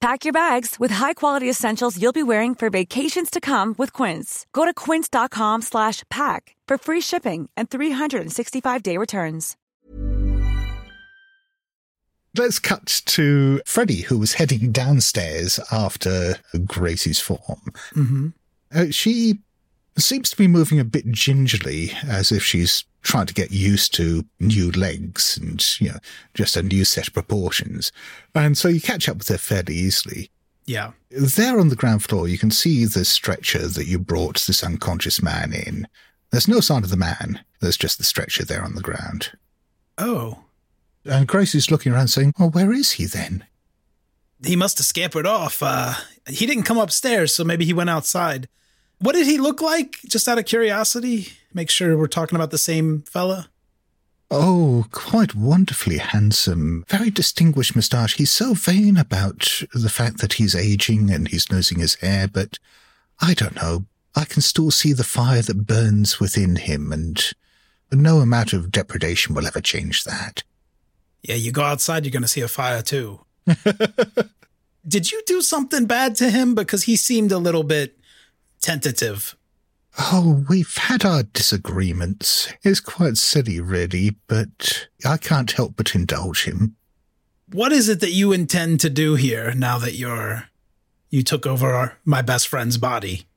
Pack your bags with high-quality essentials you'll be wearing for vacations to come with Quince. Go to quince.com slash pack for free shipping and 365-day returns. Let's cut to Freddie, who was heading downstairs after Gracie's form. Mm-hmm. Uh, she seems to be moving a bit gingerly, as if she's trying to get used to new legs and, you know, just a new set of proportions. And so you catch up with her fairly easily. Yeah. There on the ground floor, you can see the stretcher that you brought this unconscious man in. There's no sign of the man. There's just the stretcher there on the ground. Oh. And Grace is looking around saying, Well, where is he then? He must have scampered off. Uh, he didn't come upstairs, so maybe he went outside. What did he look like? Just out of curiosity. Make sure we're talking about the same fella. Oh, quite wonderfully handsome. Very distinguished moustache. He's so vain about the fact that he's aging and he's losing his hair, but I don't know. I can still see the fire that burns within him, and no amount of depredation will ever change that. Yeah, you go outside, you're going to see a fire too. Did you do something bad to him? Because he seemed a little bit tentative. Oh, we've had our disagreements. It's quite silly, really, but I can't help but indulge him. What is it that you intend to do here now that you're you took over our, my best friend's body?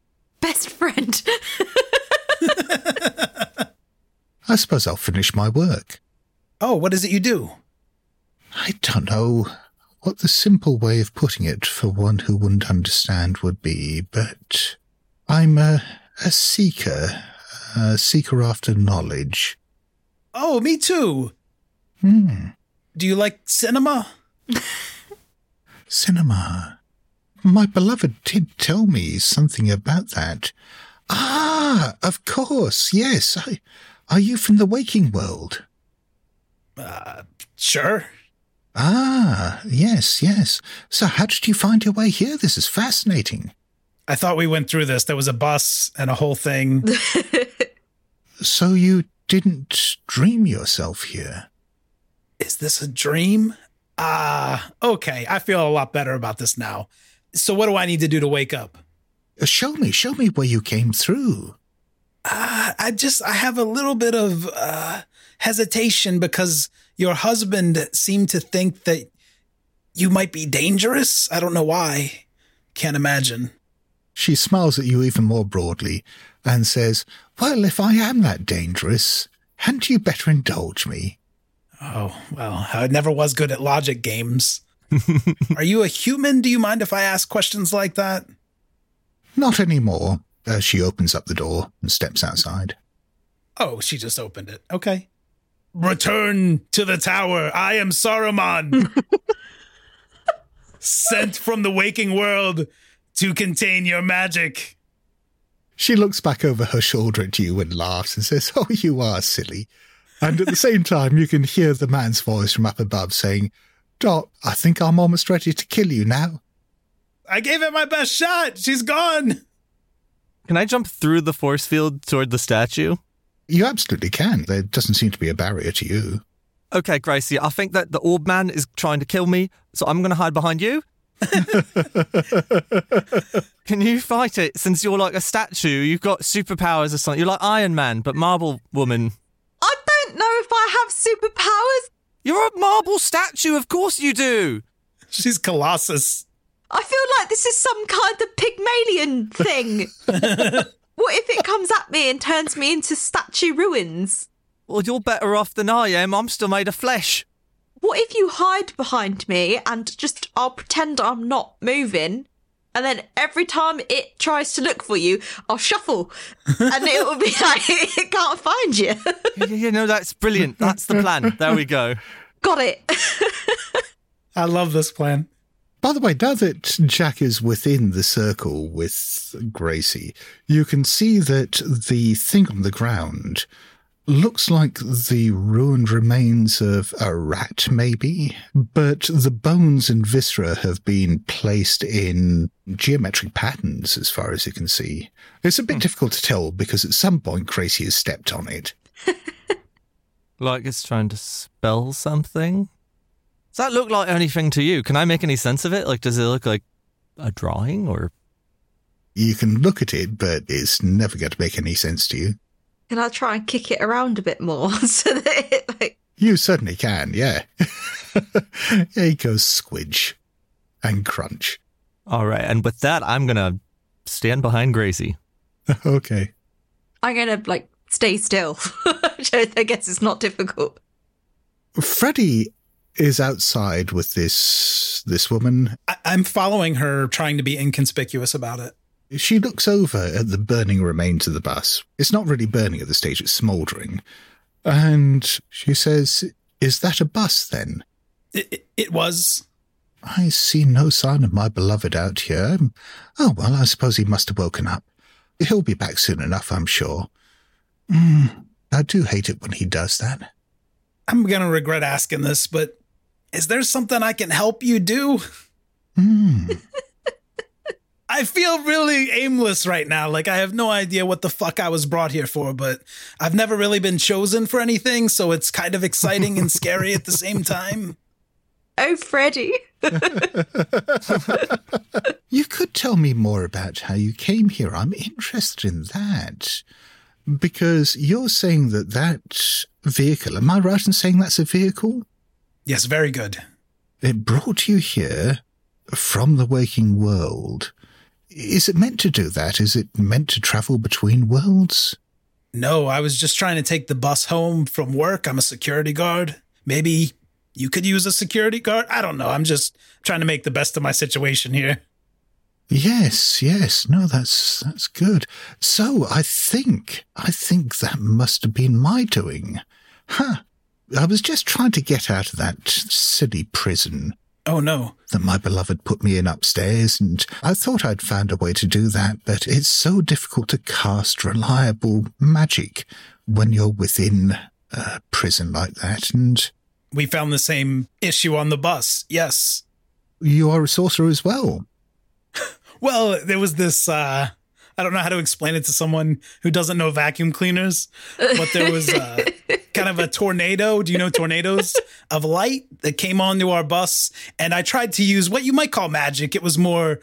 Best friend. I suppose I'll finish my work. Oh, what is it you do? I don't know what the simple way of putting it for one who wouldn't understand would be, but I'm a, a seeker, a seeker after knowledge. Oh, me too. Hmm. Do you like cinema? Cinema. My beloved did tell me something about that. Ah, of course, yes. I, are you from the waking world? Uh, sure. Ah, yes, yes. So how did you find your way here? This is fascinating. I thought we went through this. There was a bus and a whole thing. So you didn't dream yourself here? is this a dream? Ah, okay. I feel a lot better about this now. So what do I need to do to wake up? Uh, Show me, show me where you came through. Uh, I just, I have a little bit of uh, hesitation because your husband seemed to think that you might be dangerous. I don't know why. Can't imagine. She smiles at you even more broadly and says, Well, if I am that dangerous, hadn't you better indulge me? Oh, well, I never was good at logic games. Are you a human? Do you mind if I ask questions like that? Not anymore, as she opens up the door and steps outside. Oh, she just opened it. Okay. Return to the tower. I am Saruman. Sent from the waking world to contain your magic. She looks back over her shoulder at you and laughs and says, Oh, you are silly. And at the same time, you can hear the man's voice from up above saying, Dot, I think I'm almost ready to kill you now. I gave it my best shot. She's gone. Can I jump through the force field toward the statue? You absolutely can. There doesn't seem to be a barrier to you. Okay, Gracie, I think that the orb man is trying to kill me, so I'm going to hide behind you. Can you fight it since you're like a statue? You've got superpowers or something. You're like Iron Man, but Marble Woman. I don't know if I have superpowers. You're a marble statue, of course you do. She's Colossus. I feel like this is some kind of Pygmalion thing. what if it comes at me and turns me into statue ruins? Well, you're better off than I am. I'm still made of flesh. What if you hide behind me and just I'll pretend I'm not moving? And then every time it tries to look for you, I'll shuffle. And it will be like, it can't find you. Yeah, yeah, yeah, no, that's brilliant. That's the plan. There we go. Got it. I love this plan. By the way, now that Jack is within the circle with Gracie, you can see that the thing on the ground looks like the ruined remains of a rat, maybe, but the bones and viscera have been placed in geometric patterns as far as you can see. It's a bit hmm. difficult to tell because at some point Gracie has stepped on it. Like it's trying to spell something. Does that look like anything to you? Can I make any sense of it? Like, does it look like a drawing or? You can look at it, but it's never going to make any sense to you. Can I try and kick it around a bit more so that it like You certainly can, yeah. yeah, he goes squidge and crunch. All right, and with that, I'm gonna stand behind Gracie. okay. I'm gonna like stay still. Which I I guess it's not difficult. Freddie is outside with this this woman. I- I'm following her, trying to be inconspicuous about it. She looks over at the burning remains of the bus. It's not really burning at the stage, it's smouldering. And she says, Is that a bus then? It, it, it was. I see no sign of my beloved out here. Oh, well, I suppose he must have woken up. He'll be back soon enough, I'm sure. Mm, I do hate it when he does that. I'm going to regret asking this, but is there something I can help you do? Hmm. I feel really aimless right now. Like I have no idea what the fuck I was brought here for, but I've never really been chosen for anything, so it's kind of exciting and scary at the same time. Oh, Freddy. You could tell me more about how you came here. I'm interested in that. Because you're saying that that vehicle, am I right in saying that's a vehicle? Yes, very good. It brought you here from the waking world. Is it meant to do that? Is it meant to travel between worlds? No, I was just trying to take the bus home from work. I'm a security guard. Maybe you could use a security guard. I don't know. I'm just trying to make the best of my situation here. Yes, yes. No, that's that's good. So I think I think that must have been my doing. Huh. I was just trying to get out of that silly prison Oh no. that my beloved put me in upstairs, and I thought I'd found a way to do that, but it's so difficult to cast reliable magic when you're within a prison like that, and We found the same issue on the bus. Yes. you are a sorcerer as well. Well, there was this uh I don't know how to explain it to someone who doesn't know vacuum cleaners, but there was uh, kind of a tornado. Do you know tornadoes of light that came onto our bus? And I tried to use what you might call magic. It was more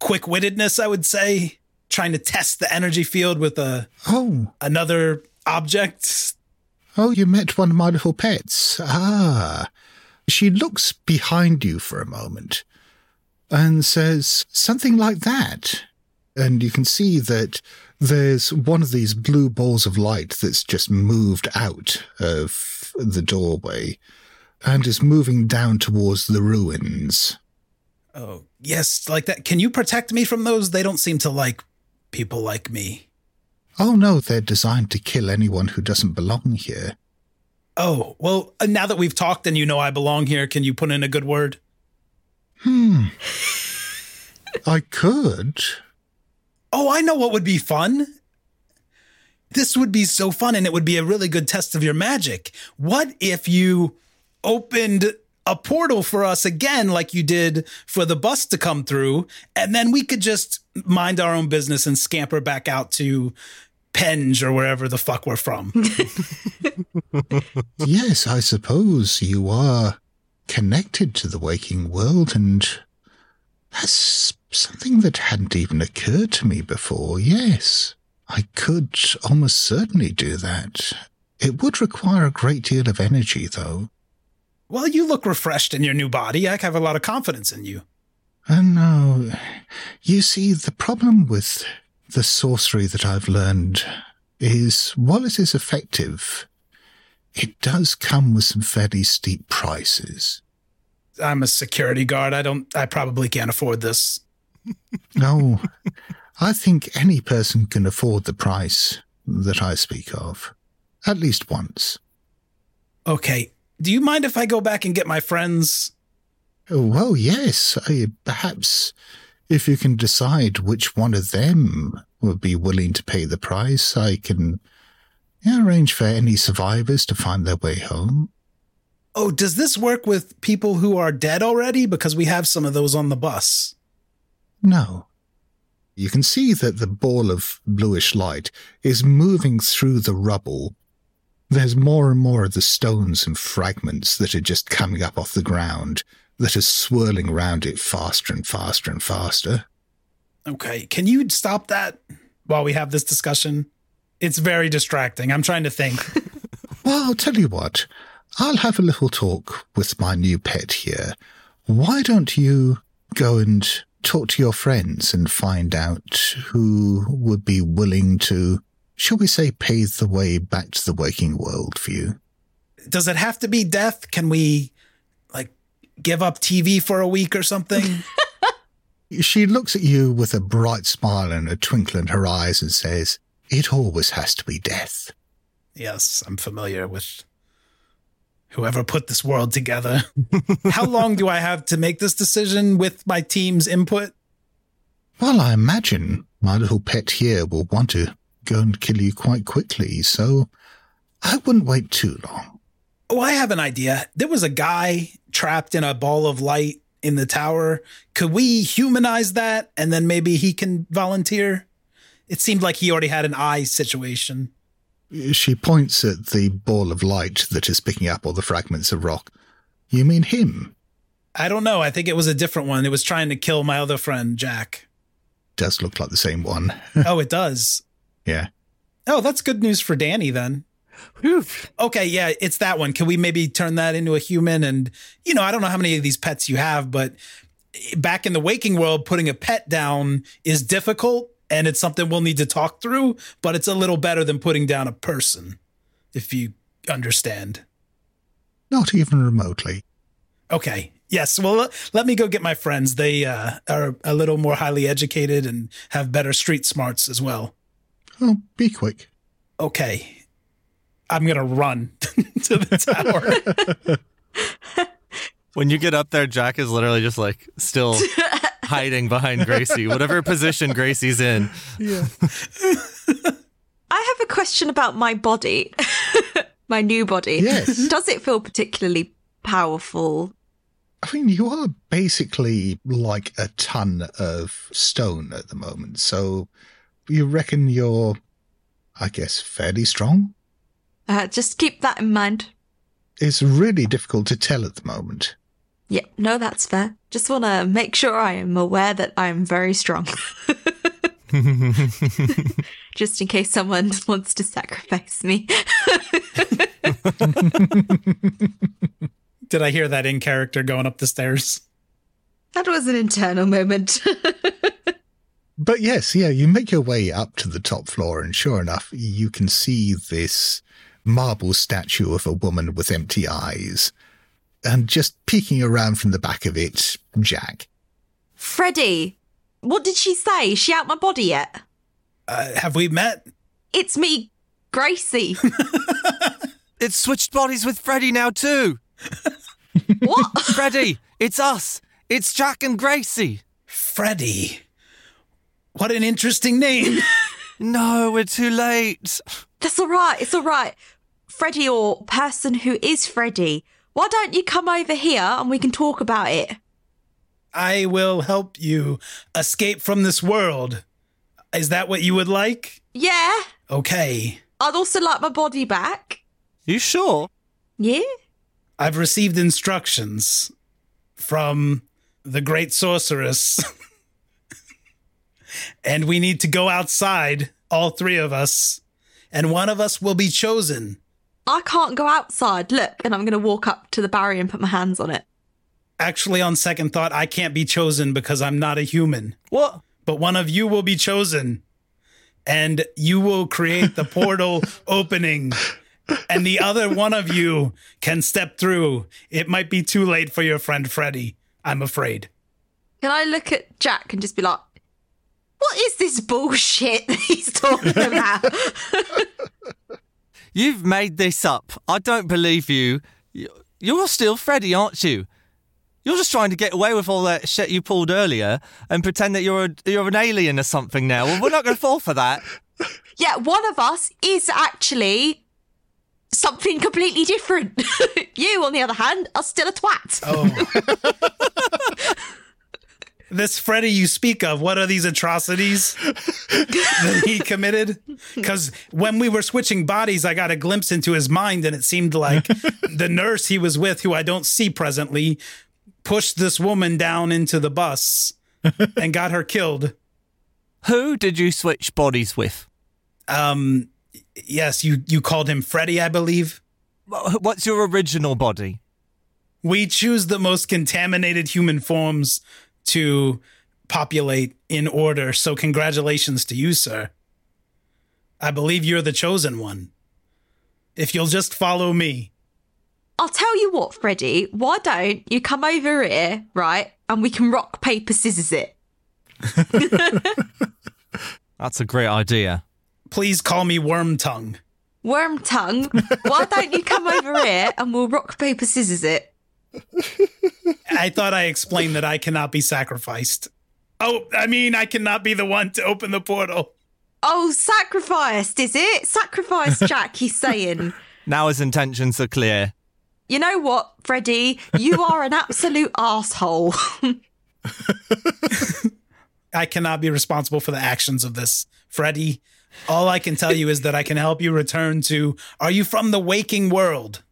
quick wittedness, I would say. trying to test the energy field with a Oh, another object. oh, you met one of my little pets. Ah. She looks behind you for a moment and says something like that. And you can see that there's one of these blue balls of light that's just moved out of the doorway and is moving down towards the ruins. Oh, yes, like that. Can you protect me from those? They don't seem to like people like me. Oh no, they're designed to kill anyone who doesn't belong here. Oh, well, uh, now that we've talked and you know I belong here, can you put in a good word? Hmm. I could. Oh, I know what would be fun. This would be so fun and it would be a really good test of your magic. What if you opened a portal for us again, like you did for the bus to come through, and then we could just mind our own business and scamper back out to Penge or wherever the fuck we're from? yes, I suppose you are connected to the waking world, and that's something that hadn't even occurred to me before. Yes, I could almost certainly do that. It would require a great deal of energy, though. well, you look refreshed in your new body. I have a lot of confidence in you. Oh, no. You see, the problem with the sorcery that I've learned is while it is effective, it does come with some fairly steep prices. I'm a security guard. I don't, I probably can't afford this. No, I think any person can afford the price that I speak of, at least once. Okay. Do you mind if I go back and get my friends? Oh, Well, yes, I, perhaps if you can decide which one of them would be willing to pay the price, I can yeah, arrange for any survivors to find their way home. Oh, does this work with people who are dead already? Because we have some of those on the bus. No. You can see that the ball of bluish light is moving through the rubble. There's more and more of the stones and fragments that are just coming up off the ground that are swirling around it faster and faster and faster. Okay. Can you stop that while we have this discussion? It's very distracting. I'm trying to think. Well, I'll tell you what. I'll have a little talk with my new pet here. Why don't you go and talk to your friends and find out who would be willing to, shall we say, pave the way back to the waking world for you? Does it have to be death? Can we, like, give up TV for a week or something? She looks at you with a bright smile and a twinkle in her eyes and says, It always has to be death. yes, I'm familiar with whoever put this world together. How long do I have to make this decision with my team's input? Well, I imagine my little pet here will want to go and kill you quite quickly, so I wouldn't wait too long. Oh, I have an idea. There was a guy trapped in a ball of light in the tower. Could we humanize that and then maybe he can volunteer? It seemed like he already had an eye situation. She points at the ball of light that is picking up all the fragments of rock. You mean him? I don't know. I think it was a different one. It was trying to kill my other friend, Jack. Does look like the same one. oh, it does. yeah. Oh, that's good news for Danny then. Okay, yeah, it's that one. Can we maybe turn that into a human? And, you know, I don't know how many of these pets you have, but back in the waking world, putting a pet down is difficult and it's something we'll need to talk through, but it's a little better than putting down a person, if you understand. Not even remotely. Okay. Yes. Well, let- let me go get my friends. They uh, are a little more highly educated and have better street smarts as well. Oh, be quick. Okay. I'm going to run to the tower. When you get up there, Jack is literally just like still hiding behind Gracie, whatever position Gracie's in. I have a question about my body, my new body. Yes. Does it feel particularly powerful? I mean, you are basically like a ton of stone at the moment, so you reckon you're, I guess, fairly strong? Uh, just keep that in mind. It's really difficult to tell at the moment. Yeah, no, that's fair. Just want to make sure I am aware that I am very strong. Just in case someone wants to sacrifice me. Did I hear that in character going up the stairs? that was an internal moment. But yes, yeah, you make your way up to the top floor, and sure enough, you can see this marble statue of a woman with empty eyes. And just peeking around from the back of it, Jack. Freddie, what did she say? Is she out my body yet? Uh, have we met? It's me, Gracie. It's switched bodies with Freddy now too. what? Freddy, it's us. It's Jack and Gracie. Freddy. What an interesting name. No, we're too late. That's all right. It's all right. Freddie or person who is Freddie, why don't you come over here and we can talk about it? I will help you escape from this world. Is that what you would like? Yeah. Okay. I'd also like my body back. You sure? Yeah. I've received instructions from the great sorceress. and we need to go outside, all three of us, and one of us will be chosen. I can't go outside. Look, and I'm going to walk up to the barrier and put my hands on it. Actually, on second thought, I can't be chosen because I'm not a human. What? But one of you will be chosen, and you will create the portal opening. And the other one of you can step through. It might be too late for your friend Freddy, I'm afraid. Can I look at Jack and just be like, what is this bullshit that he's talking about? You've made this up. I don't believe you. You- You're still Freddy, aren't you? You're just trying to get away with all that shit you pulled earlier and pretend that you're a, you're an alien or something now. Well, we're not going to fall for that. yeah, one of us is actually something completely different. you, on the other hand, are still a twat. Oh. this Freddy you speak of, what are these atrocities that he committed? Because when we were switching bodies, I got a glimpse into his mind, and it seemed like the nurse he was with, who I don't see presently, pushed this woman down into the bus and got her killed. Who did you switch bodies with? Um, yes, you you called him Freddy, I believe. What's your original body? We choose the most contaminated human forms to populate in order. So, congratulations to you, sir. I believe you're the chosen one. If you'll just follow me. I'll tell you what, Freddie, why don't you come over here, right? And we can rock, paper, scissors it. That's a great idea. Please call me Worm Tongue. Worm tongue, why don't you come over here and we'll rock, paper, scissors it? I thought I explained that I cannot be sacrificed. Oh, I mean, I cannot be the one to open the portal. Oh, sacrificed, is it? Sacrificed, Jack, he's saying. Now his intentions are clear. You know what, Freddie? You are an absolute asshole. I cannot be responsible for the actions of this, Freddy. All I can tell you is that I can help you return to. Are you from the waking world?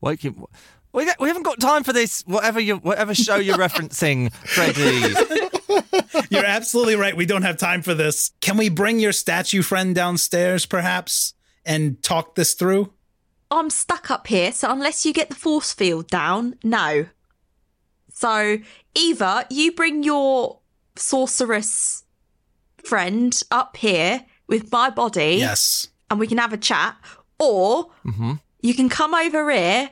Wait, you- we, we haven't got time for this. Whatever you, whatever show you're referencing, Freddy. You're absolutely right. We don't have time for this. Can we bring your statue friend downstairs, perhaps, and talk this through? I'm stuck up here, so unless you get the force field down, no. So either you bring your sorceress friend up here with my body Yes. and we can have a chat, or mm-hmm. you can come over here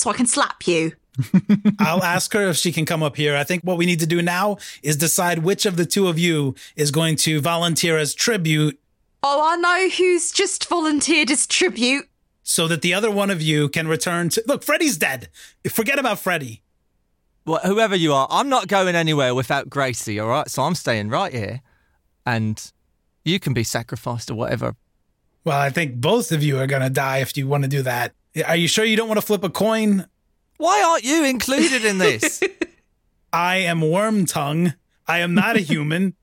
so I can slap you. I'll ask her if she can come up here. I think what we need to do now is decide which of the two of you is going to volunteer as tribute Oh, I know who's just volunteered as tribute. so that the other one of you can return to. Look, Freddy's dead. Forget about Freddy. Well, whoever you are, I'm not going anywhere without Gracie, all right? So I'm staying right here. And you can be sacrificed or whatever. Well, I think both of you are going to die if you want to do that. Are you sure you don't want to flip a coin? Why aren't you included in this? I am Worm Tongue. I am not a human.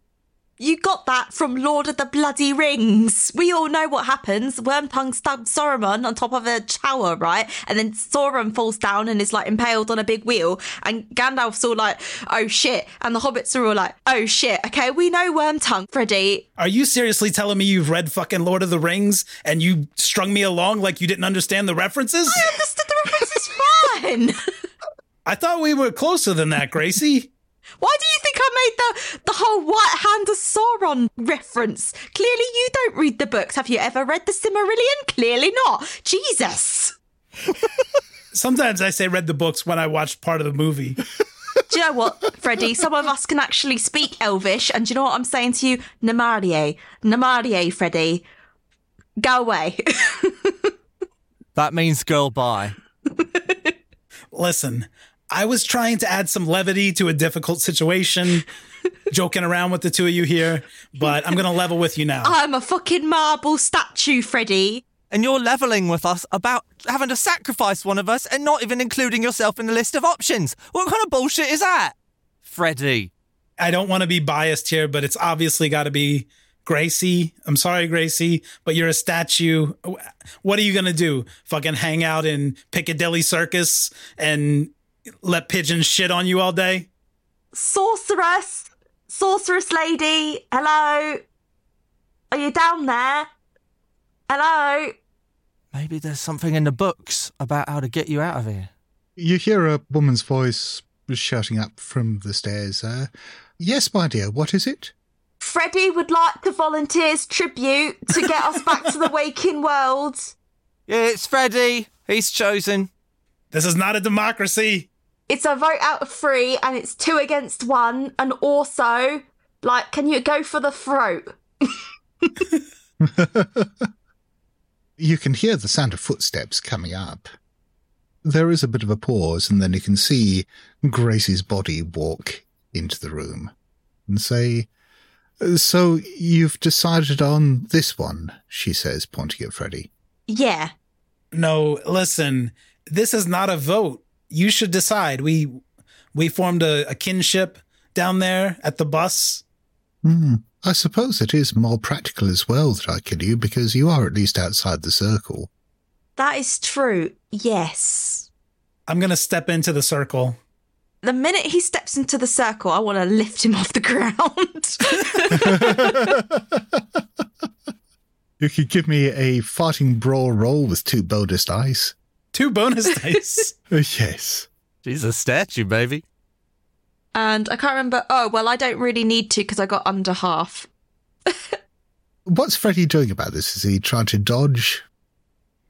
You got that from Lord of the Bloody Rings. We all know what happens. Wormtongue stabs Sauron on top of a tower, right? And then Sauron falls down and is like impaled on a big wheel. And Gandalf's all like, oh shit. And the hobbits are all like, oh shit. Okay, we know Wormtongue, Freddy. Are you seriously telling me you've read fucking Lord of the Rings and you strung me along like you didn't understand the references? I understood the references fine. I thought we were closer than that, Gracie. Why do you think I made the the whole White Hand of Sauron reference? Clearly, you don't read the books. Have you ever read the Silmarillion? Clearly not. Jesus. Sometimes I say read the books when I watched part of the movie. Do you know what, Freddie? Some of us can actually speak Elvish, and do you know what I'm saying to you? Namarie. Namarie, Freddie. Go away. That means girl bye. Listen, I was trying to add some levity to a difficult situation, joking around with the two of you here, but I'm going to level with you now. I'm a fucking marble statue, Freddie. And you're leveling with us about having to sacrifice one of us and not even including yourself in the list of options. What kind of bullshit is that? Freddie. I don't want to be biased here, but it's obviously got to be Gracie. I'm sorry, Gracie, but you're a statue. What are you going to do? Fucking hang out in Piccadilly Circus and let pigeons shit on you all day? Sorceress. Sorceress lady. Hello. Are you down there? Hello. Maybe there's something in the books about how to get you out of here. You hear a woman's voice shouting up from the stairs. Uh, yes, my dear, what is it? Freddie would like to volunteers' tribute to get us back to the waking world. Yeah, it's Freddie. He's chosen. This is not a democracy. It's a vote out of three, and it's two against one. And also, like, can you go for the throat? You can hear the sound of footsteps coming up. There is a bit of a pause, and then you can see Gracie's body walk into the room and say, So you've decided on this one, she says, pointing at Freddie. Yeah. No, listen, this is not a vote. You should decide. We we formed a, a kinship down there at the bus. Hmm. I suppose it is more practical as well that I kill you because you are at least outside the circle. That is true. Yes. I'm going to step into the circle. The minute he steps into the circle, I want to lift him off the ground. You could give me a farting brawl roll with two bonus dice. Two bonus dice. Yes. She's a statue, baby. and I can't remember. Oh, well, I don't really need to because I got under half. What's Freddie doing about this? Is he trying to dodge?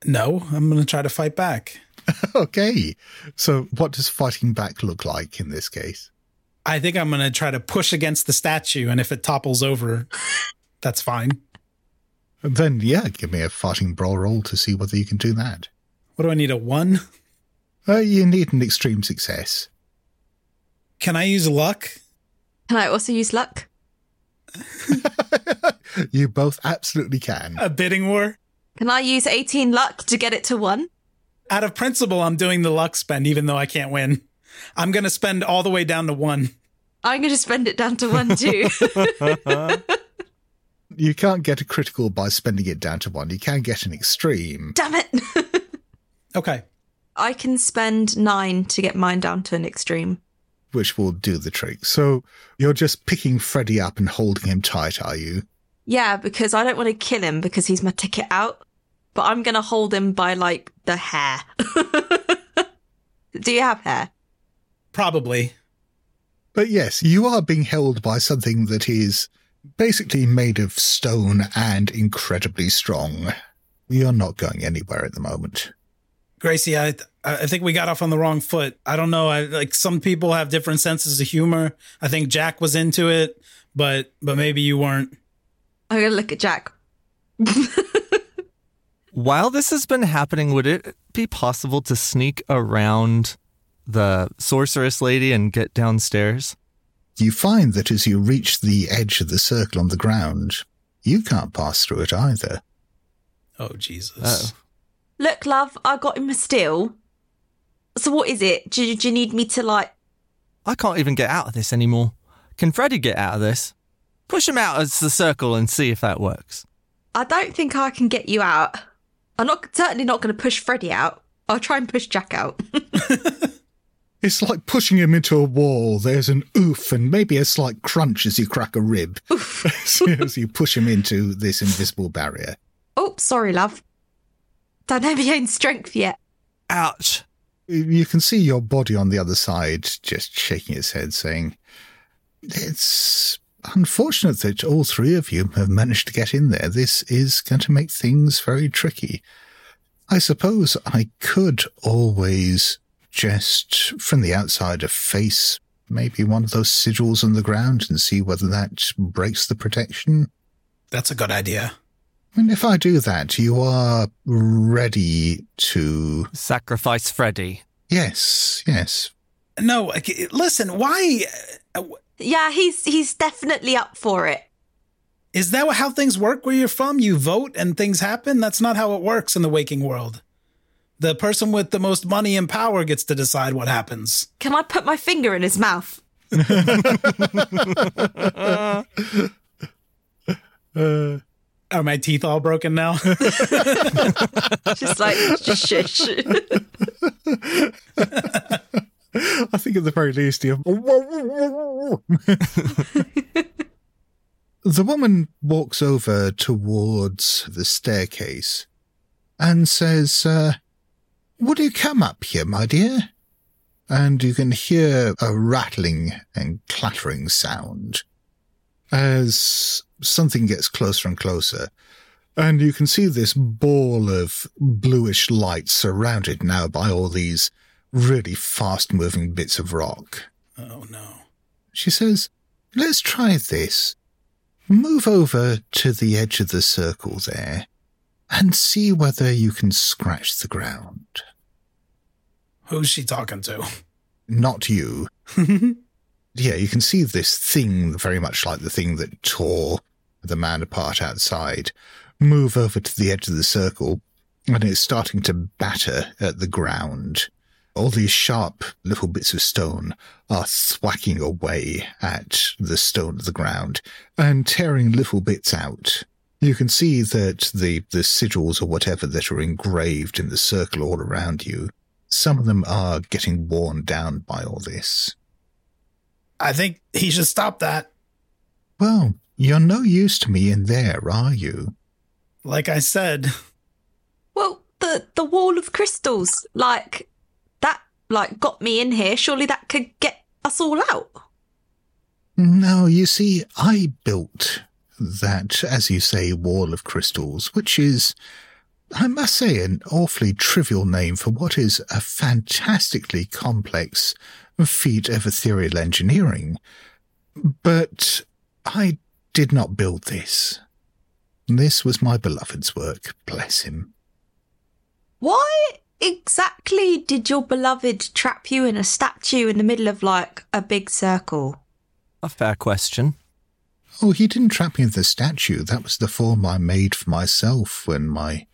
No, I'm going to try to fight back. Okay. So what does fighting back look like in this case? I think I'm going to try to push against the statue, and if it topples over, that's fine. Then, yeah, give me a fighting brawl roll to see whether you can do that. What do I need? A one? Uh, you need an extreme success. Can I use luck? Can I also use luck? You both absolutely can. A bidding war? Can I use 18 luck to get it to one? Out of principle, I'm doing the luck spend, even though I can't win. I'm going to spend all the way down to one. I'm going to spend it down to one too. You can't get a critical by spending it down to one. You can get an extreme. Damn it. Okay. I can spend nine to get mine down to an extreme. which will do the trick. So you're just picking Freddy up and holding him tight, are you? Yeah, because I don't want to kill him because he's my ticket out. But I'm going to hold him by like the hair. Do you have hair? Probably. But yes, you are being held by something that is basically made of stone and incredibly strong. You're not going anywhere at the moment. Gracie, I I think we got off on the wrong foot. I don't know. I like some people have different senses of humor. I think Jack was into it, but but maybe you weren't. I'm going to look at Jack. While this has been happening, would it be possible to sneak around the sorceress lady and get downstairs? You find that as you reach the edge of the circle on the ground, you can't pass through it either. Oh Jesus. Oh. Look, love, I got him a steal. So what is it? Do, do you need me to like? I can't even get out of this anymore. Can Freddy get out of this? Push him out as the circle and see if that works. I don't think I can get you out. I'm not certainly not going to push Freddy out. I'll try and push Jack out. It's like pushing him into a wall. There's an oof and maybe a slight crunch as you crack a rib as you push him into this invisible barrier. oh, sorry, love. Don't know my own strength yet. Ouch. You can see your body on the other side just shaking its head, saying, It's unfortunate that all three of you have managed to get in there. This is going to make things very tricky. I suppose I could always just from the outside efface maybe one of those sigils on the ground and see whether that breaks the protection. That's a good idea. And if I do that, you are ready to. Sacrifice Freddy. Yes, yes. No, listen, why? uh, Yeah, he's he's definitely up for it. Is that how things work where you're from? You vote and things happen? That's not how it works in the waking world. The person with the most money and power gets to decide what happens. Can I put my finger in his mouth? Are my teeth all broken now? Just like just shush. I think at the very least, you. the woman walks over towards the staircase and says, uh, Would you come up here, my dear? And you can hear a rattling and clattering sound as something gets closer and closer. And you can see this ball of bluish light surrounded now by all these really fast moving bits of rock. oh no. She says, Let's try this. Move over to the edge of the circle there and see whether you can scratch the ground. Who's she talking to? Not you. yeah, you can see this thing, very much like the thing that tore the man apart outside, move over to the edge of the circle, and it's starting to batter at the ground. All these sharp little bits of stone are thwacking away at the stone of the ground and tearing little bits out. You can see that the, the sigils or whatever that are engraved in the circle all around you, some of them are getting worn down by all this. I think he should stop that. Well, you're no use to me in there, are you? Like I said, well, the the wall of crystals, like that, like got me in here. Surely that could get us all out. No, you see, I built that, as you say, wall of crystals, which is, I must say, an awfully trivial name for what is a fantastically complex feat of ethereal engineering. But I did not build this. This was my beloved's work, bless him. Why exactly did your beloved trap you in a statue in the middle of like a big circle? A fair question. Oh, he didn't trap me in the statue. That was the form I made for myself when my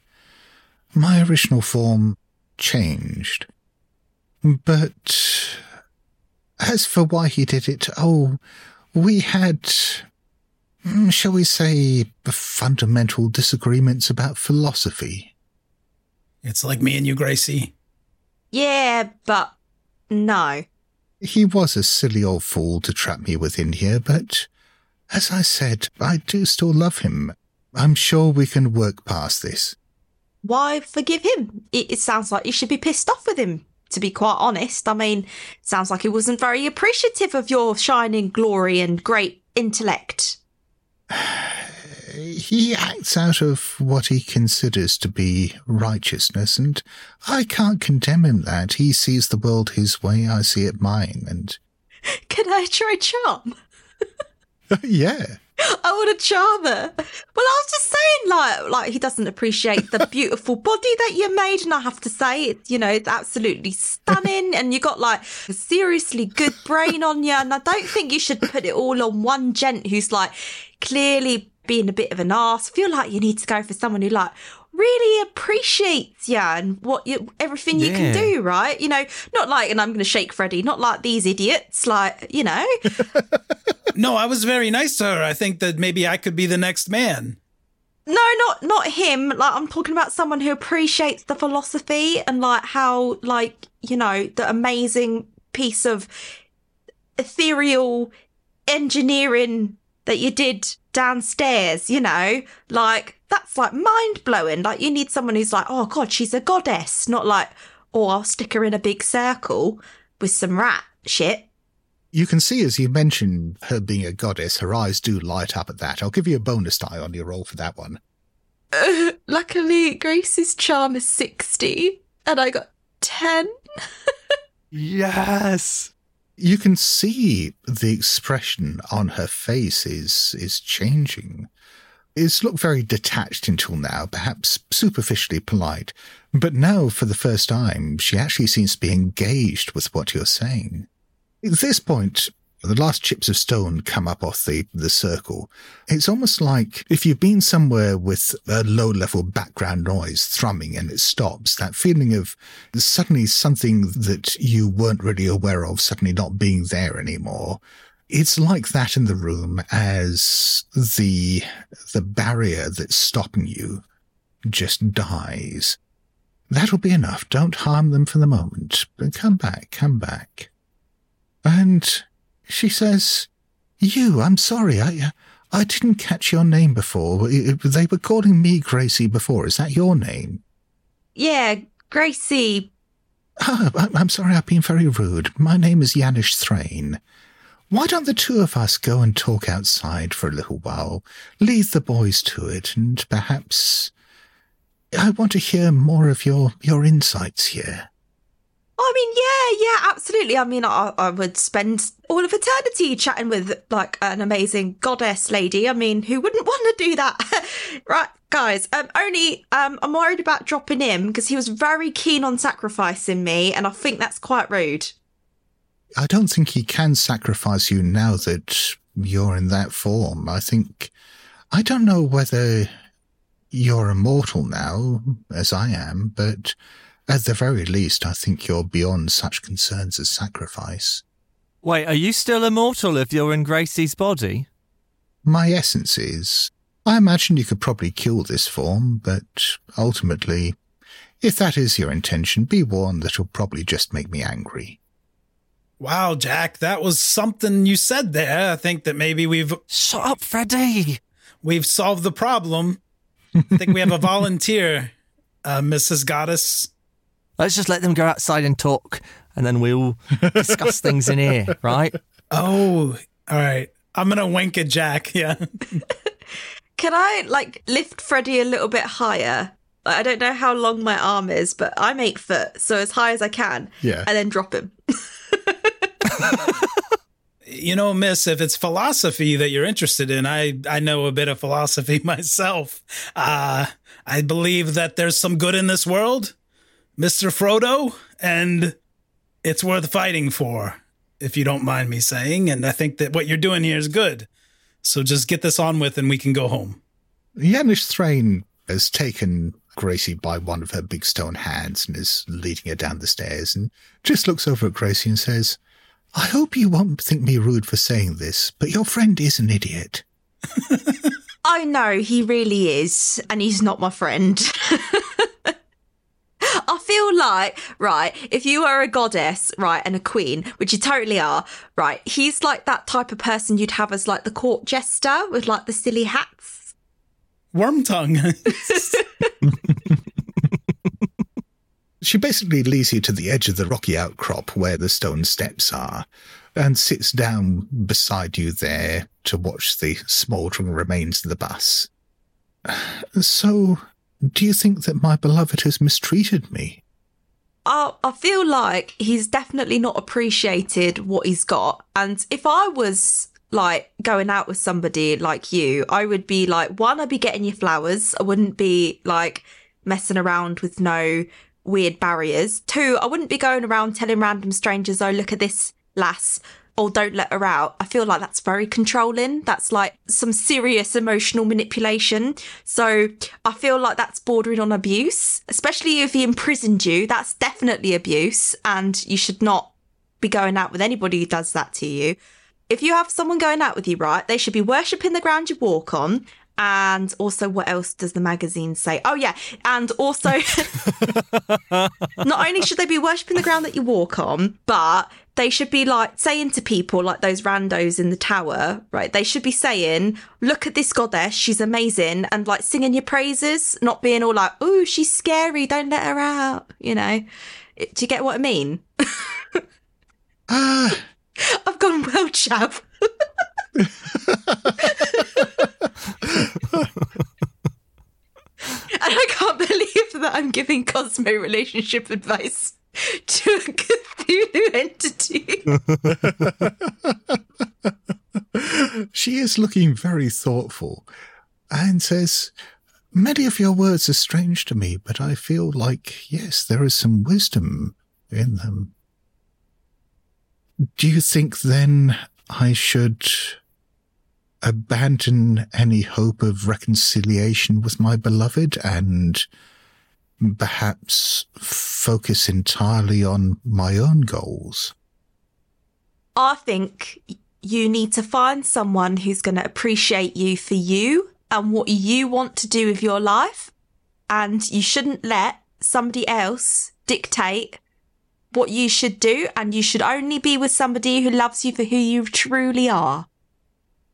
my original form changed. But as for why he did it, oh, we had, mm, shall we say, fundamental disagreements about philosophy. it's like me and you, Gracie. Yeah, but no. He was a silly old fool to trap me within here, but as I said, I do still love him. I'm sure we can work past this. Why forgive him? It, it sounds like you should be pissed off with him. To be quite honest, I mean, it sounds like he wasn't very appreciative of your shining glory and great intellect. He acts out of what he considers to be righteousness, and I can't condemn him that. He sees the world his way, I see it mine, and Can I try charm? yeah. I want to charm her. Well, I was just saying, like, like he doesn't appreciate the beautiful body that you made, and I have to say, it, you know, it's absolutely stunning. And you got like a seriously good brain on you, and I don't think you should put it all on one gent who's like clearly being a bit of an ass. I feel like you need to go for someone who like really appreciates you and what you everything you can do, right? You know, not like and I'm going to shake Freddie, not like these idiots, like you know. No, I was very nice to her. I think that maybe I could be the next man. No, not not him. Like I'm talking about someone who appreciates the philosophy and like how like you know the amazing piece of ethereal engineering that you did downstairs. You know, like that's like mind blowing. Like you need someone who's like, oh god, she's a goddess, not like, oh, I'll stick her in a big circle with some rat shit. You can see, as you mention her being a goddess, her eyes do light up at that. I'll give you a bonus die on your roll for that one. Luckily, Grace's charm is sixty, and I got ten. Yes. You can see the expression on her face is is changing. It's looked very detached until now, perhaps superficially polite, but now for the first time she actually seems to be engaged with what you're saying. At this point, the last chips of stone come up off the, the circle. It's almost like if you've been somewhere with a low level background noise thrumming and it stops, that feeling of suddenly something that you weren't really aware of suddenly not being there anymore. It's like that in the room as the, the barrier that's stopping you just dies. That'll be enough. Don't harm them for the moment. But come back, come back. And she says, You, I'm sorry, I, I didn't catch your name before. They were calling me Gracie before. Is that your name? Yeah, Gracie. Oh, I'm sorry, I've been very rude. My name is Yanish Thrain. Why don't the two of us go and talk outside for a little while? Leave the boys to it, and perhaps I want to hear more of your, your insights here. I mean, yeah, yeah, absolutely. I mean, I, I would spend all of eternity chatting with like an amazing goddess lady. I mean, who wouldn't want to do that? right, guys. Um, only um, I'm worried about dropping him because he was very keen on sacrificing me, and I think that's quite rude. I don't think he can sacrifice you now that you're in that form. I think, I don't know whether you're immortal now, as I am, but at the very least, I think you're beyond such concerns as sacrifice. Wait, are you still immortal if you're in Gracie's body? My essence is, I imagine you could probably kill this form, but ultimately, if that is your intention, be warned that it'll probably just make me angry. Wow, Jack, that was something you said there. I think that maybe we've Shut up, Freddie. we've solved the problem. I think we have a volunteer, uh, Mrs. Goddess. Let's just let them go outside and talk, and then we'll discuss things in here, right? Oh, all right. I'm gonna wink at Jack. Yeah. Can I like lift Freddie a little bit higher? I don't know how long my arm is, but I'm eight foot, so as high as I can. Yeah. And then drop him. You know, Miss, if it's philosophy that you're interested in, I I know a bit of philosophy myself. Uh, I believe that there's some good in this world, Mister Frodo, and it's worth fighting for, if you don't mind me saying. And I think that what you're doing here is good. So just get this on with, and we can go home. Yanish Thrain has taken Gracie by one of her big stone hands and is leading her down the stairs and just looks over at Gracie and says, I hope you won't think me rude for saying this, but your friend is an idiot. I know he really is, and he's not my friend. I feel like, right, if you are a goddess, right, and a queen, which you totally are, right, he's like that type of person you'd have as like the court jester with like the silly hats. Wormtongue. She basically leads you to the edge of the rocky outcrop where the stone steps are and sits down beside you there to watch the smouldering remains of the bus. So, do you think that my beloved has mistreated me? I, I feel like he's definitely not appreciated what he's got. And if I was like going out with somebody like you, I would be like, one, I'd be getting you flowers. I wouldn't be like messing around with no weird barriers. Two, I wouldn't be going around telling random strangers, oh, look at this lass. or don't let her out, I feel like that's very controlling. That's like some serious emotional manipulation. So I feel like that's bordering on abuse, especially if he imprisoned you. That's definitely abuse, and you should not be going out with anybody who does that to you. If you have someone going out with you, right, they should be worshipping the ground you walk on. And also, what else does the magazine say? Oh, yeah. And also, not only should they be worshipping the ground that you walk on, but they should be like saying to people like those randos in the tower, right? They should be saying, look at this goddess, she's amazing, and like singing your praises, not being all like, oh, she's scary, don't let her out, you know? Do you get what I mean? Ah, I've gone well, chav. and I can't believe that I'm giving Cosmo relationship advice to a Cthulhu entity. she is looking very thoughtful and says, Many of your words are strange to me, but I feel like, yes, there is some wisdom in them. Do you think then I should abandon any hope of reconciliation with my beloved and perhaps focus entirely on my own goals? I think you need to find someone who's going to appreciate you for you and what you want to do with your life. And you shouldn't let somebody else dictate what you should do. And you should only be with somebody who loves you for who you truly are.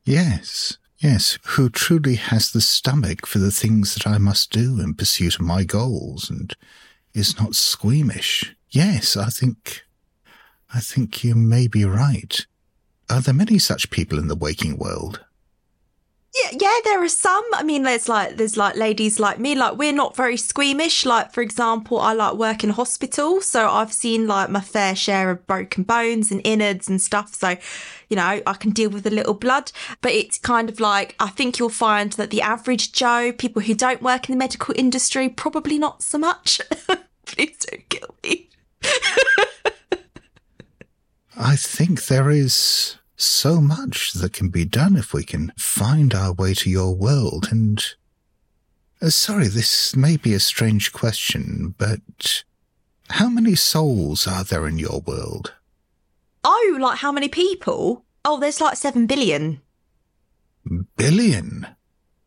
Yes, yes, who truly has the stomach for the things that I must do in pursuit of my goals and is not squeamish. Yes, I think, I think you may be right. Are there many such people in the waking world? Yeah, yeah, there are some. I mean, there's like there's like ladies like me. Like we're not very squeamish. Like for example, I like work in hospital, so I've seen like my fair share of broken bones and innards and stuff. So, you know, I can deal with a little blood. But it's kind of like I think you'll find that the average Joe, people who don't work in the medical industry, probably not so much. Please don't kill me. I think there is so much that can be done if we can find our way to your world. And uh, sorry, this may be a strange question, but how many souls are there in your world? Oh, like how many people? Oh, there's like seven billion. Billion.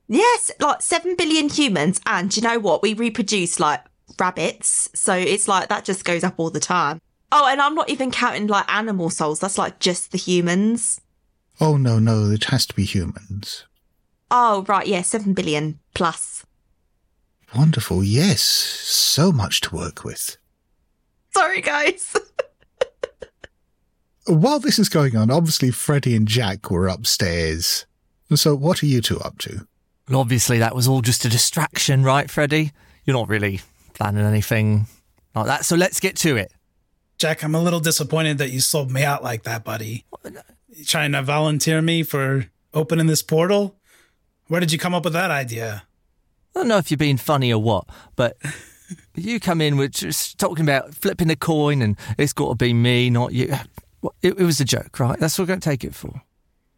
Yes, like 7 billion humans. And you know what? We reproduce like rabbits. So it's like that just goes up all the time. Oh, and I'm not even counting like animal souls. That's like just the humans. Oh, no, no, it has to be humans. Oh, right. Yeah, 7 billion plus. Wonderful. Yes, so much to work with. Sorry, guys. While this is going on, obviously Freddie and Jack were upstairs. So what are you two up to? Well, obviously, that was all just a distraction, right, Freddie? You're not really planning anything like that. So let's get to it. Jack, I'm a little disappointed that you sold me out like that, buddy. You trying to volunteer me for opening this portal? Where did you come up with that idea? I don't know if you're being funny or what, but you come in with just talking about flipping a coin and it's got to be me, not you. It, it was a joke, right? That's what we're going to take it for.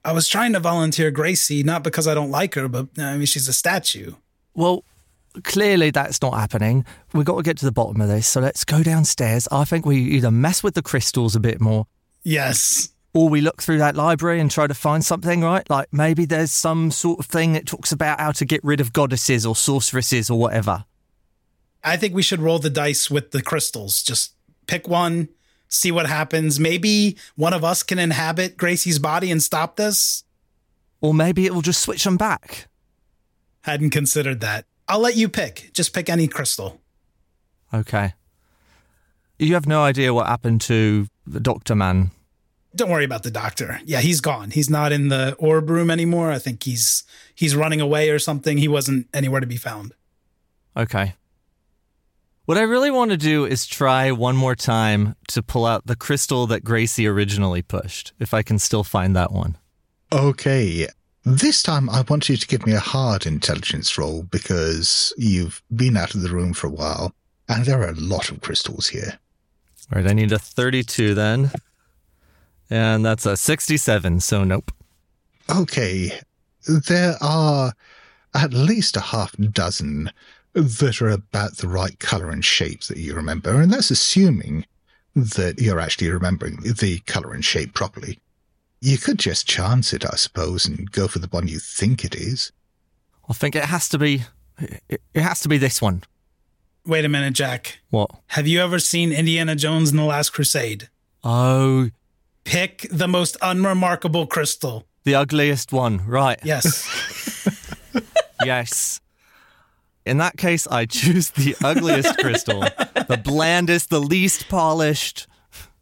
I was trying to volunteer Gracie, not because I don't like her, but I mean, she's a statue. Well, clearly that's not happening. We've got to get to the bottom of this. So let's go downstairs. I think we either mess with the crystals a bit more Yes. or we look through that library and try to find something, right? Like maybe there's some sort of thing that talks about how to get rid of goddesses or sorceresses or whatever. I think we should roll the dice with the crystals. Just pick one, see what happens. Maybe one of us can inhabit Gracie's body and stop this. Or maybe it will just switch them back. Hadn't considered that. I'll let you pick. Just pick any crystal. Okay. You have no idea what happened to the doctor man. Don't worry about the doctor. Yeah, he's gone. He's not in the orb room anymore. I think he's he's running away or something. He wasn't anywhere to be found. Okay. What I really want to do is try one more time to pull out the crystal that Gracie originally pushed, if I can still find that one. Okay. This time I want you to give me a hard intelligence roll because you've been out of the room for a while and there are a lot of crystals here. All right, I need a 32 then. And that's a 67, so nope. Okay, there are at least a half dozen that are about the right color and shape that you remember, and that's assuming that you're actually remembering the color and shape properly. You could just chance it, I suppose, and go for the one you think it is. I think it has to be. It, it has to be this one. Wait a minute, Jack. What? Have you ever seen Indiana Jones and the Last Crusade? Oh, Pick the most unremarkable crystal. the ugliest one. Right. Yes. Yes. In that case, I choose the ugliest crystal, the blandest, the least polished,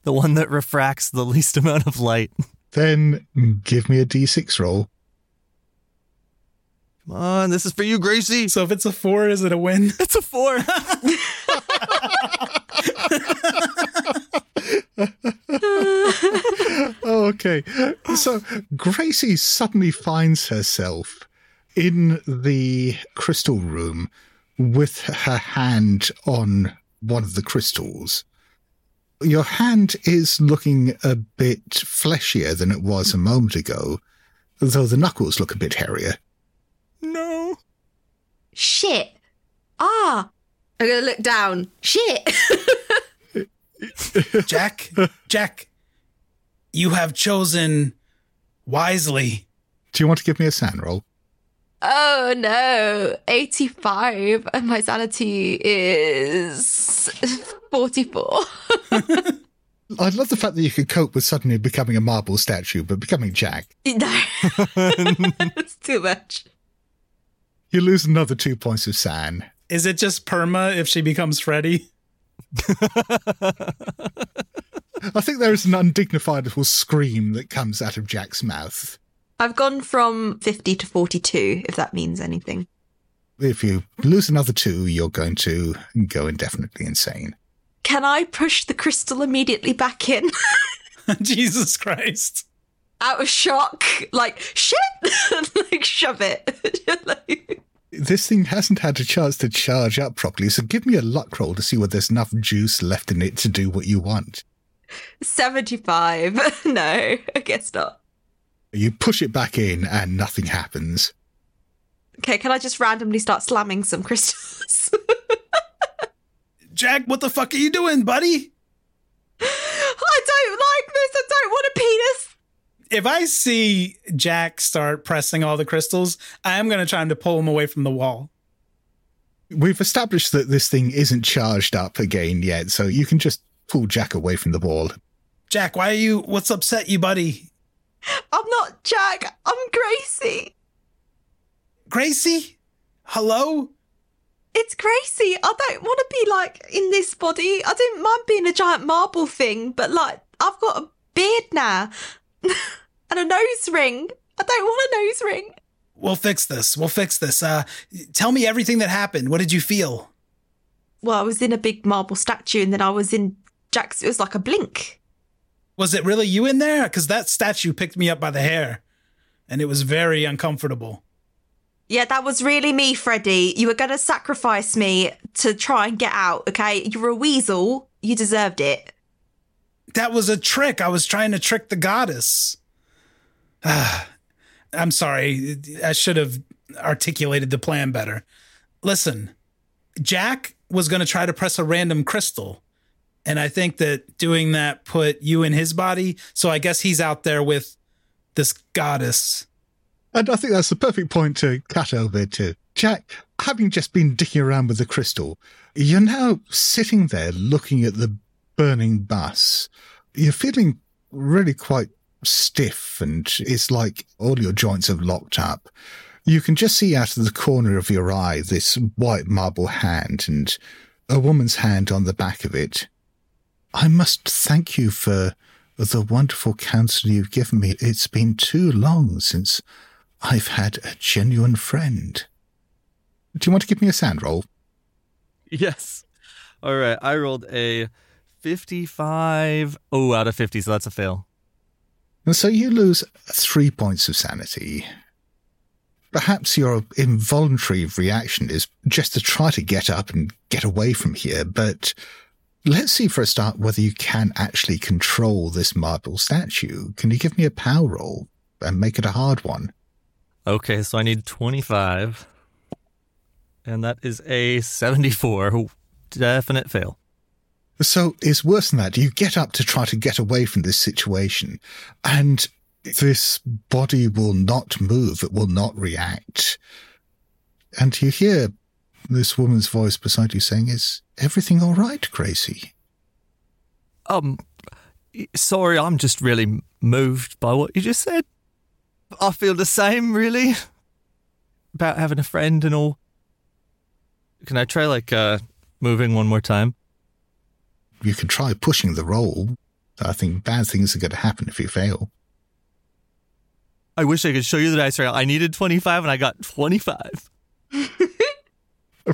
the one that refracts the least amount of light. Then give me a d6 roll. Come on, this is for you, Gracie. so if it's a four, is it a win? It's a four. Oh, okay. So Gracie suddenly finds herself in the crystal room with her hand on one of the crystals. Your hand is looking a bit fleshier than it was a moment ago, though the knuckles look a bit hairier. no. Shit. Ah. I'm gonna look down. Shit. Jack, Jack, you have chosen wisely. Do you want to give me a SAN roll? Oh no. 85 and my sanity is 44. I love the fact that you could cope with suddenly becoming a marble statue, but becoming Jack. no. it's too much. You lose another two points of SAN. Is it just perma if she becomes Freddy? I think there is an undignified little scream that comes out of Jack's mouth. I've gone from 50 to 42, if that means anything. If you lose another two, you're going to go indefinitely insane. Can I push the crystal immediately back in? Jesus Christ. Out of shock, like shit, like shove it. Like- This thing hasn't had a chance to charge up properly, so give me a luck roll to see whether there's enough juice left in it to do what you want. 75. No, I guess not. You push it back in and nothing happens. Okay, can I just randomly start slamming some crystals? Jack, what the fuck are you doing, buddy? I don't like this. I don't want a penis. If I see Jack start pressing all the crystals, I am going to try to pull him away from the wall. We've established that this thing isn't charged up again yet, so you can just pull Jack away from the wall. Jack, why are you, what's upset you, buddy? I'm not Jack. I'm Gracie. Gracie? Hello? It's Gracie. I don't want to be like in this body. I don't mind being a giant marble thing, but like I've got a beard now and a nose ring. I don't want a nose ring. We'll fix this. We'll fix this. Uh, tell me everything that happened. What did you feel? Well, I was in a big marble statue and then I was in Jack's. It was like a blink. Was it really you in there? Because that statue picked me up by the hair and it was very uncomfortable. Yeah, that was really me, Freddy. You were going to sacrifice me to try and get out, okay? You're a weasel. You deserved it. That was a trick. I was trying to trick the goddess. Ah, I'm sorry. I should have articulated the plan better. Listen, Jack was going to try to press a random crystal. And I think that doing that put you in his body. So I guess he's out there with this goddess. And I think that's the perfect point to cut over to. Jack, having just been dicking around with the crystal, you're now sitting there looking at the burning bus. You're feeling really quite stiff and it's like all your joints have locked up. You can just see out of the corner of your eye this white marble hand and a woman's hand on the back of it. I must thank you for the wonderful counsel you've given me. It's been too long since I've had a genuine friend. Do you want to give me a SAN roll? Yes. All right. I rolled a 55. Oh, out of 50, so that's a fail. And so you lose three points of sanity. Perhaps your involuntary reaction is just to try to get up and get away from here, but let's see for a start whether you can actually control this marble statue. Can you give me a power roll and make it a hard one? Okay, so I need 25. And that is a 74. Definite fail. So it's worse than that. You get up to try to get away from this situation, and this body will not move. It will not react. And you hear this woman's voice beside you saying, Is everything all right, Gracie? Um, sorry, I'm just really moved by what you just said. I feel the same, really, about having a friend and all. Can I try, like, uh, moving one more time? You can try pushing the roll. I think bad things are going to happen if you fail. I wish I could show you the dice right I needed 25 and I got 25.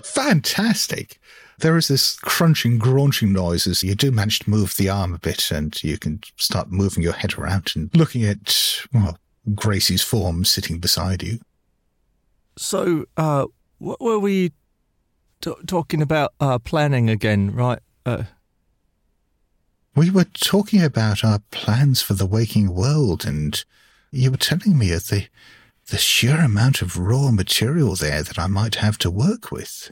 Fantastic. There is this crunching, graunching noise as you do manage to move the arm a bit and you can start moving your head around and looking at, well, Gracie's form sitting beside you. So, uh, what were we t- talking about uh, planning again, right? Uh, we were talking about our plans for the waking world, and you were telling me of the the sheer amount of raw material there that I might have to work with.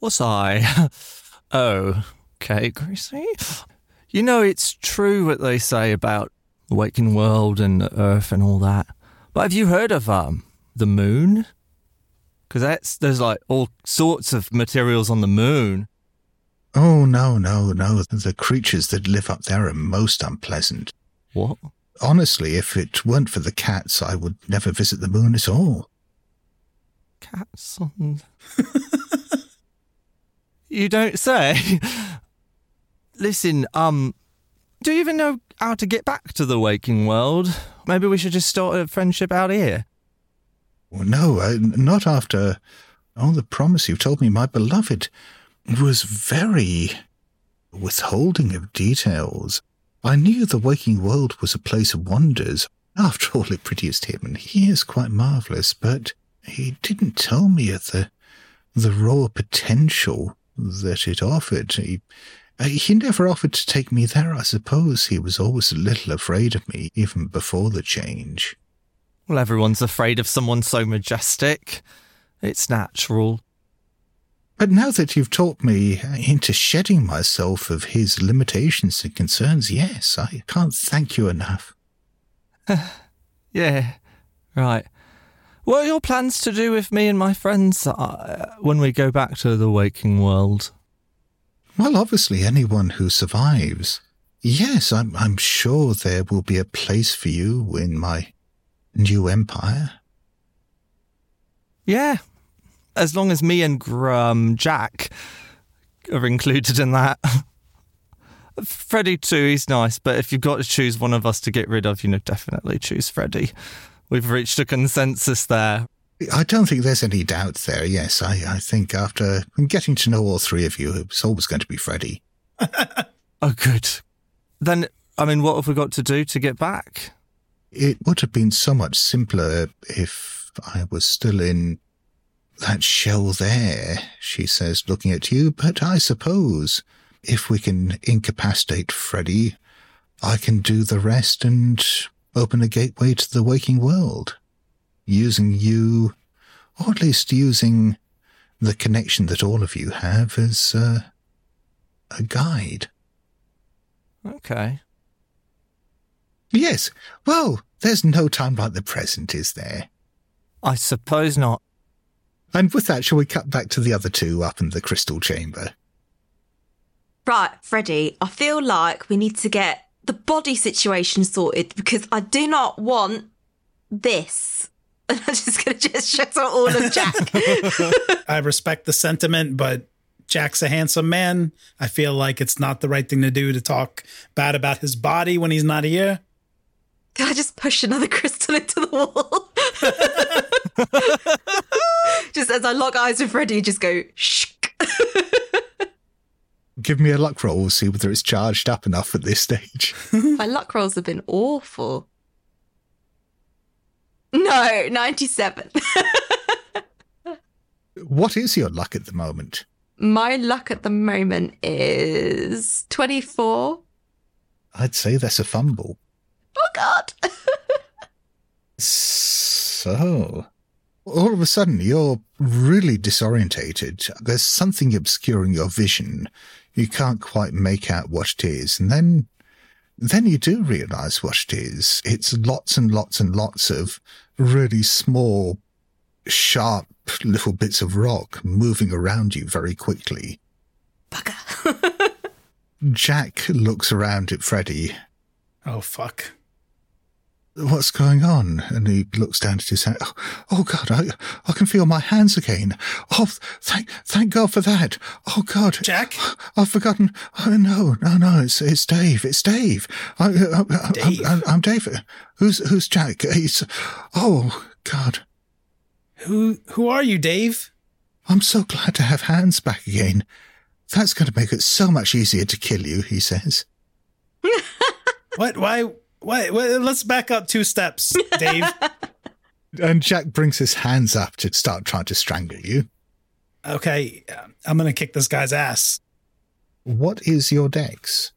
Was I? oh, okay, Gracie. You know, it's true what they say about the waking world and the earth and all that. But have you heard of um the moon? Because that's there's like all sorts of materials on the moon. Oh no, no, no! The creatures that live up there are most unpleasant. What? Honestly, if it weren't for the cats, I would never visit the moon at all. Cats on. you don't say. Listen, um, do you even know how to get back to the waking world? Maybe we should just start a friendship out here. Well, no, uh, not after all the promise you told me, my beloved was very withholding of details. I knew the waking world was a place of wonders. After all, it produced him, and he is quite marvellous, but he didn't tell me of the, the raw potential that it offered. He, he never offered to take me there. I suppose he was always a little afraid of me, even before the change. Well, everyone's afraid of someone so majestic. It's natural. But now that you've taught me into shedding myself of his limitations and concerns, yes, I can't thank you enough. yeah, right. What are your plans to do with me and my friends uh, when we go back to the waking world? Well, obviously, anyone who survives. Yes, I'm, I'm sure there will be a place for you in my new empire. Yeah, as long as me and Grum Jack are included in that. Freddy too, he's nice, but if you've got to choose one of us to get rid of, you know, definitely choose Freddy. We've reached a consensus there. I don't think there's any doubt there. Yes, I, I think after getting to know all three of you, it's always going to be Freddy. oh, good. Then, I mean, what have we got to do to get back? It would have been so much simpler if I was still in that shell there, she says, looking at you, but I suppose if we can incapacitate Freddy, I can do the rest and open a gateway to the waking world. Using you, or at least using the connection that all of you have as uh, a guide. Okay. Yes. Well, there's no time like the present, is there? I suppose not. And with that, shall we cut back to the other two up in the crystal chamber? Right, Freddie, I feel like we need to get the body situation sorted because I do not want this. And I'm just going to just shut out all of Jack. I respect the sentiment, but Jack's a handsome man. I feel like it's not the right thing to do to talk bad about his body when he's not here. Can I just push another crystal into the wall? Just as I lock eyes with Freddie, just go shh. Give me a luck roll. We'll see whether it's charged up enough at this stage. My luck rolls have been awful. No, 97. what is your luck at the moment? My luck at the moment is 24. I'd say that's a fumble. Oh, God. So, all of a sudden, you're really disorientated. There's something obscuring your vision. You can't quite make out what it is. And then, then you do realize what it is. It's lots and lots and lots of really small, sharp little bits of rock moving around you very quickly. Bugger. Jack looks around at Freddy. Oh, fuck. What's going on? And he looks down at his hand. Oh, oh God, I, I can feel my hands again. Oh, thank, thank God for that. Oh God. Jack? I've forgotten. Oh, no, no, no, it's, it's Dave. It's Dave. I, I, Dave? I, I'm Dave. Who's, who's Jack? He's, oh God. Who who are you, Dave? I'm so glad to have hands back again. That's going to make it so much easier to kill you, he says. What? Why? Why? why let's back up two steps, Dave. And Jack brings his hands up to start trying to strangle you. okay, uh, I'm gonna kick this guy's ass. What is your dex?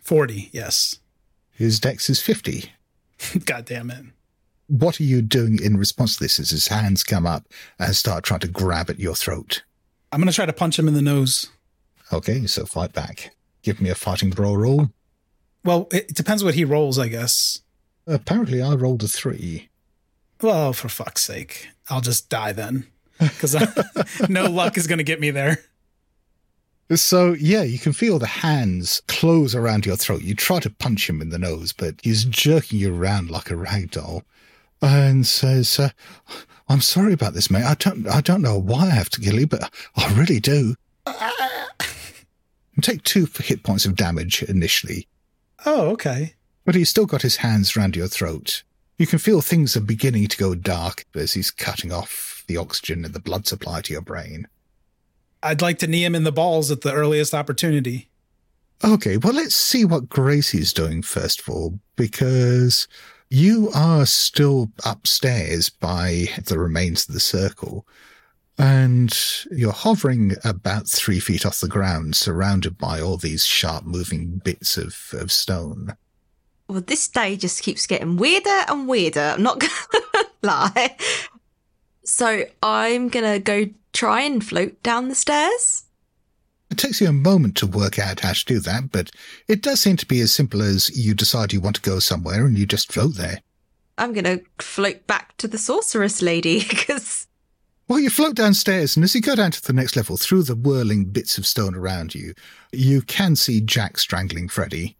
Forty. Yes. His dex is 50. God damn it. What are you doing in response to this as his hands come up and start trying to grab at your throat? I'm gonna try to punch him in the nose. Okay, so fight back. Give me a fighting brawl roll. Well, it depends what he rolls, I guess. Apparently, I rolled a three. Well, for fuck's sake, I'll just die then, because no luck is gonna get me there. So, yeah, you can feel the hands close around your throat. You try to punch him in the nose, but he's jerking you around like a rag doll and says, uh, I'm sorry about this, mate. I don't, I don't know why I have to kill you, but I really do. Take two hit points of damage initially, Oh, okay. but he's still got his hands round your throat. You can feel things are beginning to go dark as he's cutting off the oxygen and the blood supply to your brain. I'd like to knee him in the balls at the earliest opportunity. Okay, well, let's see what Gracie's doing first of all, because you are still upstairs by the remains of the circle, and you're hovering about three feet off the ground, surrounded by all these sharp moving bits of, of stone. Well, this day just keeps getting weirder and weirder. I'm not gonna lie. So I'm gonna go try and float down the stairs. It takes you a moment to work out how to do that, but it does seem to be as simple as you decide you want to go somewhere and you just float there. I'm gonna float back to the sorceress lady because Well, you float downstairs, and as you go down to the next level, through the whirling bits of stone around you, you can see Jack strangling Freddy.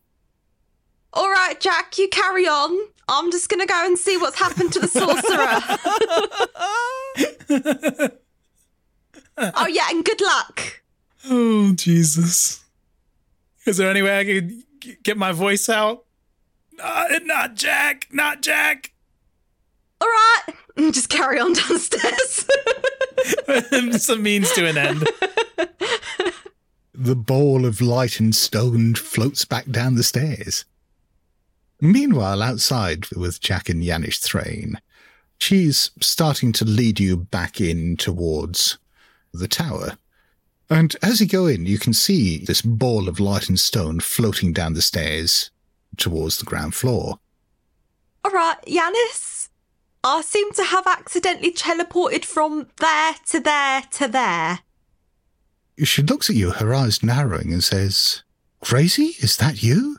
all right, Jack, you carry on. I'm just gonna go and see what's happened to the sorcerer. oh yeah, and good luck. Oh, Jesus. Is there any way I could g- get my voice out? Uh, not Jack, not Jack. All right, and just carry on downstairs. it's a means to an end. The ball of light and stone floats back down the stairs. Meanwhile, outside with Jack and Yanish Thrain, she's starting to lead you back in towards the tower. And as you go in, you can see this ball of light and stone floating down the stairs towards the ground floor. All right, Yanis. I seem to have accidentally teleported from there to there to there. She looks at you, her eyes narrowing, and says, Gracie? Is that you?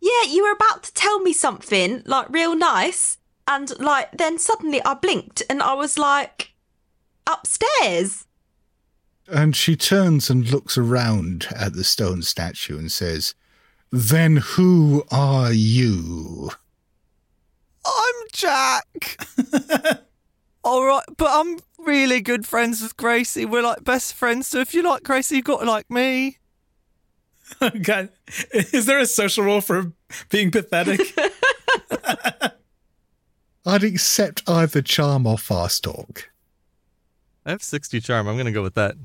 Yeah, you were about to tell me something, like real nice, and like then suddenly I blinked and I was like upstairs. And she turns and looks around at the stone statue and says, Then who are you? I'm Jack. All right, but I'm really good friends with Gracie. We're like best friends. So if you like Gracie, you've got to like me. God, is there a social roll for being pathetic? I'd accept either charm or fast talk. I have 60 charm. I'm going to go with that.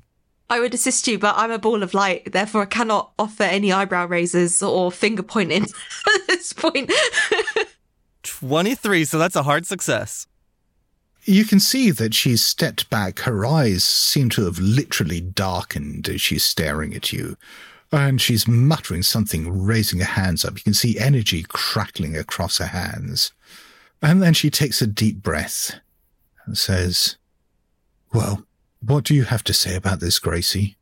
I would assist you, but I'm a ball of light, therefore I cannot offer any eyebrow raisers or finger pointing at this point. 23, so that's a hard success. You can see that she's stepped back. Her eyes seem to have literally darkened as she's staring at you. And she's muttering something, raising her hands up. You can see energy crackling across her hands. And then she takes a deep breath and says, Well, what do you have to say about this, Gracie?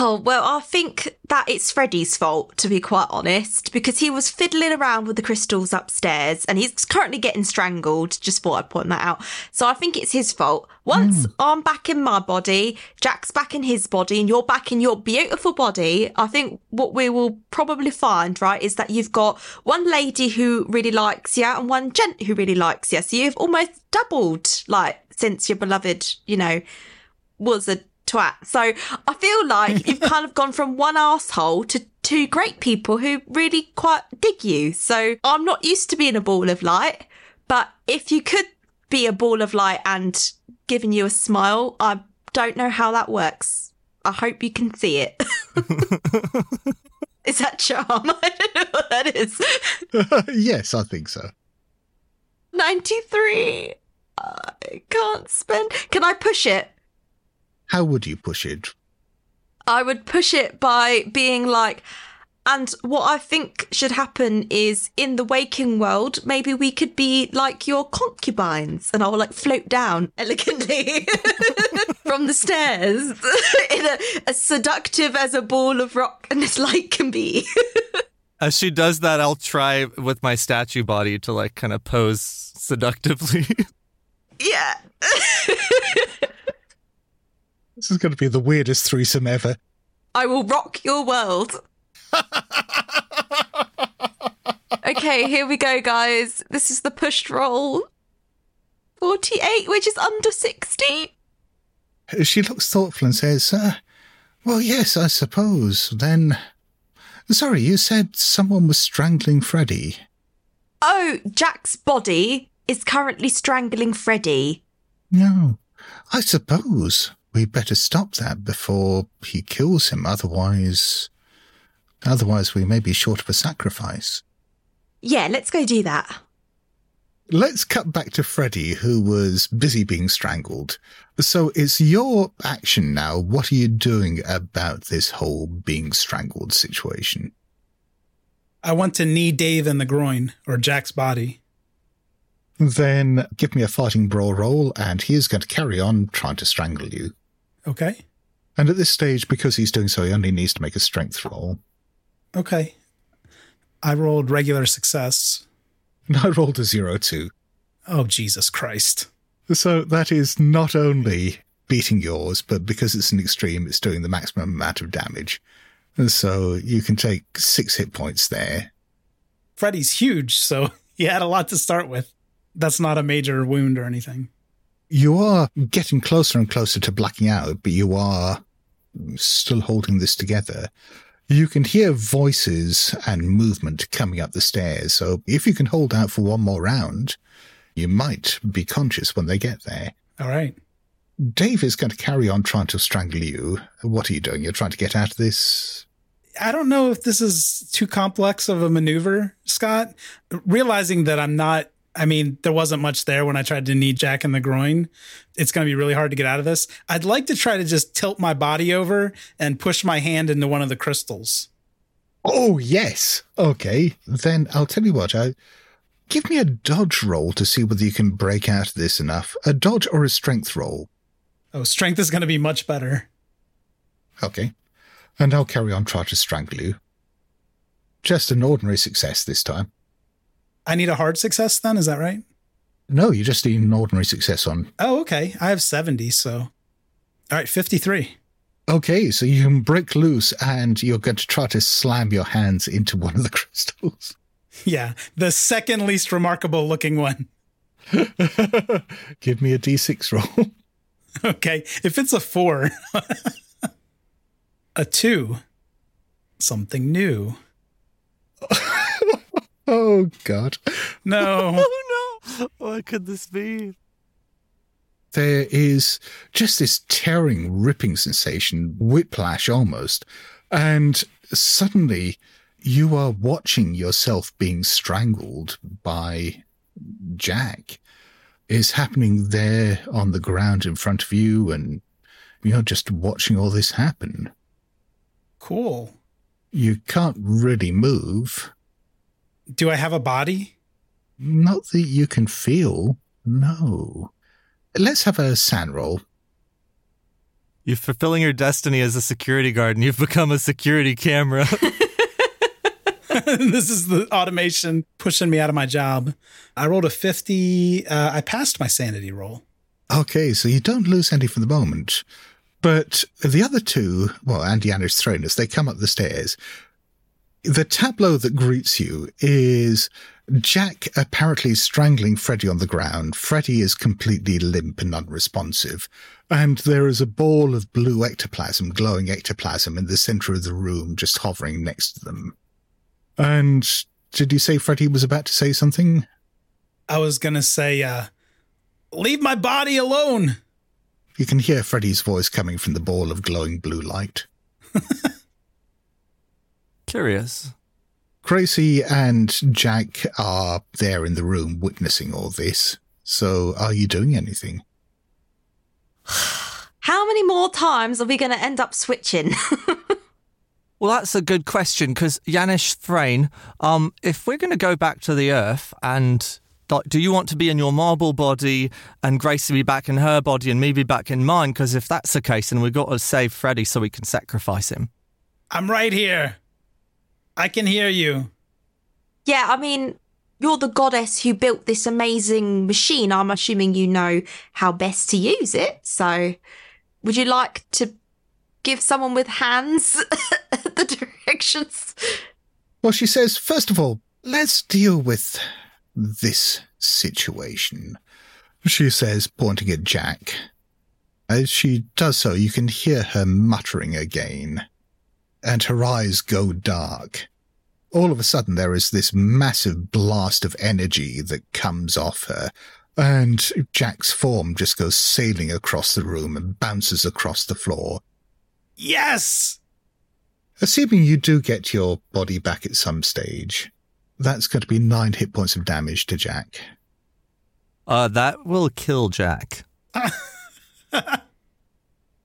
Oh, well, I think that it's Freddie's fault, to be quite honest, because he was fiddling around with the crystals upstairs and he's currently getting strangled. Just thought I'd point that out. So I think it's his fault. Once hmm. I'm back in my body, Jack's back in his body, and you're back in your beautiful body, I think what we will probably find, right, is that you've got one lady who really likes you and one gent who really likes you. So you've almost doubled, like, since your beloved, you know, was a twat. So I feel like you've kind of gone from one asshole to two great people who really quite dig you. So I'm not used to being a ball of light, but if you could be a ball of light and giving you a smile, I don't know how that works. I hope you can see it. is that charm? I don't know what that is. yes, I think so. 93. I can't spend. Can I push it? How would you push it? I would push it by being like, and what I think should happen is in the waking world, maybe we could be like your concubines and I'll like float down elegantly from the stairs in a, as seductive as a ball of rock and as light can be. As she does that, I'll try with my statue body to like kind of pose seductively. yeah. This is going to be the weirdest threesome ever. I will rock your world. okay, here we go, guys. This is the pushed roll. 48, which is under 60. She looks thoughtful and says, uh, Well, yes, I suppose. Then. Sorry, you said someone was strangling Freddy. Oh, Jack's body is currently strangling Freddy. No, I suppose we better stop that before he kills him. Otherwise, otherwise we may be short of a sacrifice. Yeah, let's go do that. Let's cut back to Freddie, who was busy being strangled. So it's your action now. What are you doing about this whole being strangled situation? I want to knee Dave in the groin or Jack's body. Then give me a fighting brawl roll, and he is going to carry on trying to strangle you. Okay. And at this stage, because he's doing so, he only needs to make a strength roll. Okay. I rolled regular success. And I rolled a zero too. Oh, Jesus Christ. So that is not only beating yours, but because it's an extreme, it's doing the maximum amount of damage. And so you can take six hit points there. Freddy's huge, so he had a lot to start with. That's not a major wound or anything. You are getting closer and closer to blacking out, but you are still holding this together. You can hear voices and movement coming up the stairs, so if you can hold out for one more round, you might be conscious when they get there. All right. Dave is going to carry on trying to strangle you. What are you doing? You're trying to get out of this? I don't know if this is too complex of a maneuver, Scott. Realizing that I'm not, I mean, there wasn't much there when I tried to knee Jack in the groin. It's going to be really hard to get out of this. I'd like to try to just tilt my body over and push my hand into one of the crystals. Oh, yes. Okay. Then I'll tell you what. I, give me a dodge roll to see whether you can break out of this enough. A dodge or a strength roll. Oh, strength is going to be much better. Okay. And I'll carry on trying to strangle you. Just an ordinary success this time. I need a hard success then, is that right? No, you just need an ordinary success on. Oh, okay. I have 70, so. All right, 53. Okay, so you can break loose and you're going to try to slam your hands into one of the crystals. Yeah, the second least remarkable looking one. Give me a d6 roll. Okay, if it's a four, a two, something new. Oh, God. No. oh no! What could this be? There is just this tearing, ripping sensation, whiplash almost. And suddenly you are watching yourself being strangled by Jack. is happening there on the ground in front of you, and you're just watching all this happen. Cool. You can't really move. Do I have a body? Not that you can feel. No. Let's have a SAN roll. You're fulfilling your destiny as a security guard and you've become a security camera. this is the automation pushing me out of my job. I rolled a 50. Uh, I passed my sanity roll. Okay, so you don't lose any for the moment. But the other two, well, Andy and Janusz Thronus, they come up the stairs. The tableau that greets you is Jack apparently strangling Freddy on the ground. Freddy is completely limp and unresponsive. And there is a ball of blue ectoplasm, glowing ectoplasm, in the center of the room, just hovering next to them. And did you say Freddy was about to say something? I was going to say, uh, leave my body alone. You can hear Freddy's voice coming from the ball of glowing blue light. Curious. Gracie and Jack are there in the room witnessing all this. So are you doing anything? How many more times are we going to end up switching? Well, that's a good question because Janusz Thrain, um, if we're going to go back to the Earth and do you want to be in your marble body and Gracie be back in her body and me be back in mine? Because if that's the case, then we've got to save Freddy so we can sacrifice him. I'm right here. I can hear you. yeah, I mean, you're the goddess who built this amazing machine. I'm assuming you know how best to use it. So, would you like to give someone with hands the directions? Well, she says, first of all, let's deal with this situation. She says, pointing at Jack. As she does so, you can hear her muttering again, and her eyes go dark. All of a sudden, there is this massive blast of energy that comes off her, and Jack's form just goes sailing across the room and bounces across the floor. Yes. Assuming you do get your body back at some stage, that's going to be nine hit points of damage to Jack. Uh, that will kill Jack.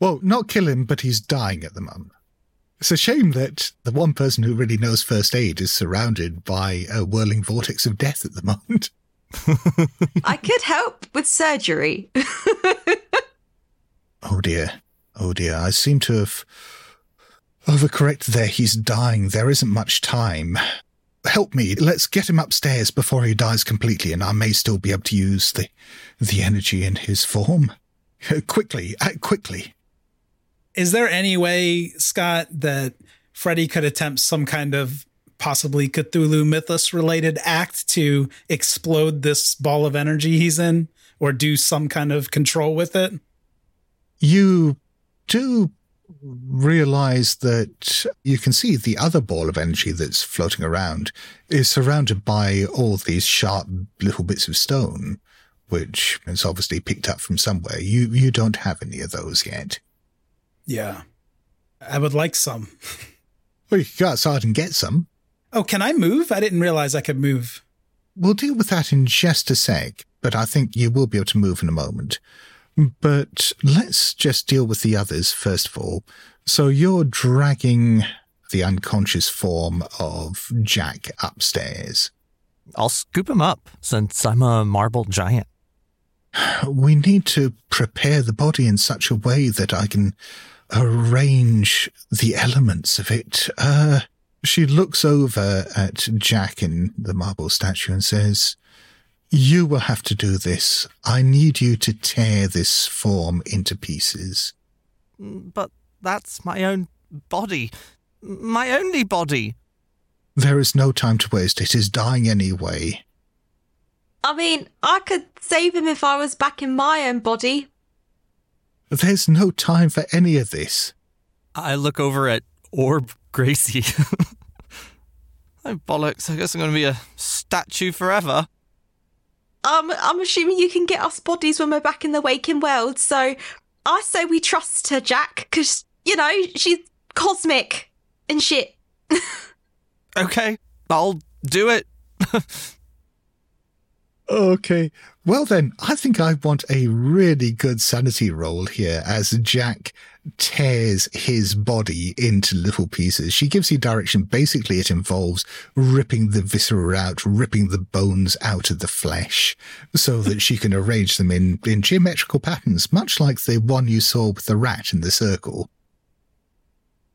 Well, not kill him, but he's dying at the moment. It's a shame that the one person who really knows first aid is surrounded by a whirling vortex of death at the moment. I could help with surgery. Oh dear. Oh dear. I seem to have overcorrected there. He's dying. There isn't much time. Help me. Let's get him upstairs before he dies completely, and I may still be able to use the the energy in his form. Quickly, act quickly. Is there any way, Scott, that Freddy could attempt some kind of possibly Cthulhu mythos related act to explode this ball of energy he's in or do some kind of control with it? you do realize that you can see the other ball of energy that's floating around is surrounded by all these sharp little bits of stone, which is obviously picked up from somewhere. You you don't have any of those yet. Yeah. I would like some. Well, you can go outside and get some. Oh, can I move? I didn't realize I could move. We'll deal with that in just a sec, but I think you will be able to move in a moment. But let's just deal with the others first of all. So you're dragging the unconscious form of Jack upstairs. I'll scoop him up since I'm a marble giant. We need to prepare the body in such a way that I can arrange the elements of it. Uh, she looks over at Jack in the marble statue and says, You will have to do this. I need you to tear this form into pieces. But that's my own body. My only body. There is no time to waste. It is dying anyway. I mean, I could save him if I was back in my own body. There's no time for any of this. I look over at Orb Gracie. oh, bollocks. I guess I'm going to be a statue forever. Um, I'm assuming you can get us bodies when we're back in the waking world. So I say we trust her, Jack, because, you know, she's cosmic and shit. Okay, I'll do it. Okay. Well, then, I think I want a really good sanity roll here as Jack tears his body into little pieces. She gives you direction. Basically, it involves ripping the viscera out, ripping the bones out of the flesh so that she can arrange them in, in geometrical patterns, much like the one you saw with the rat in the circle.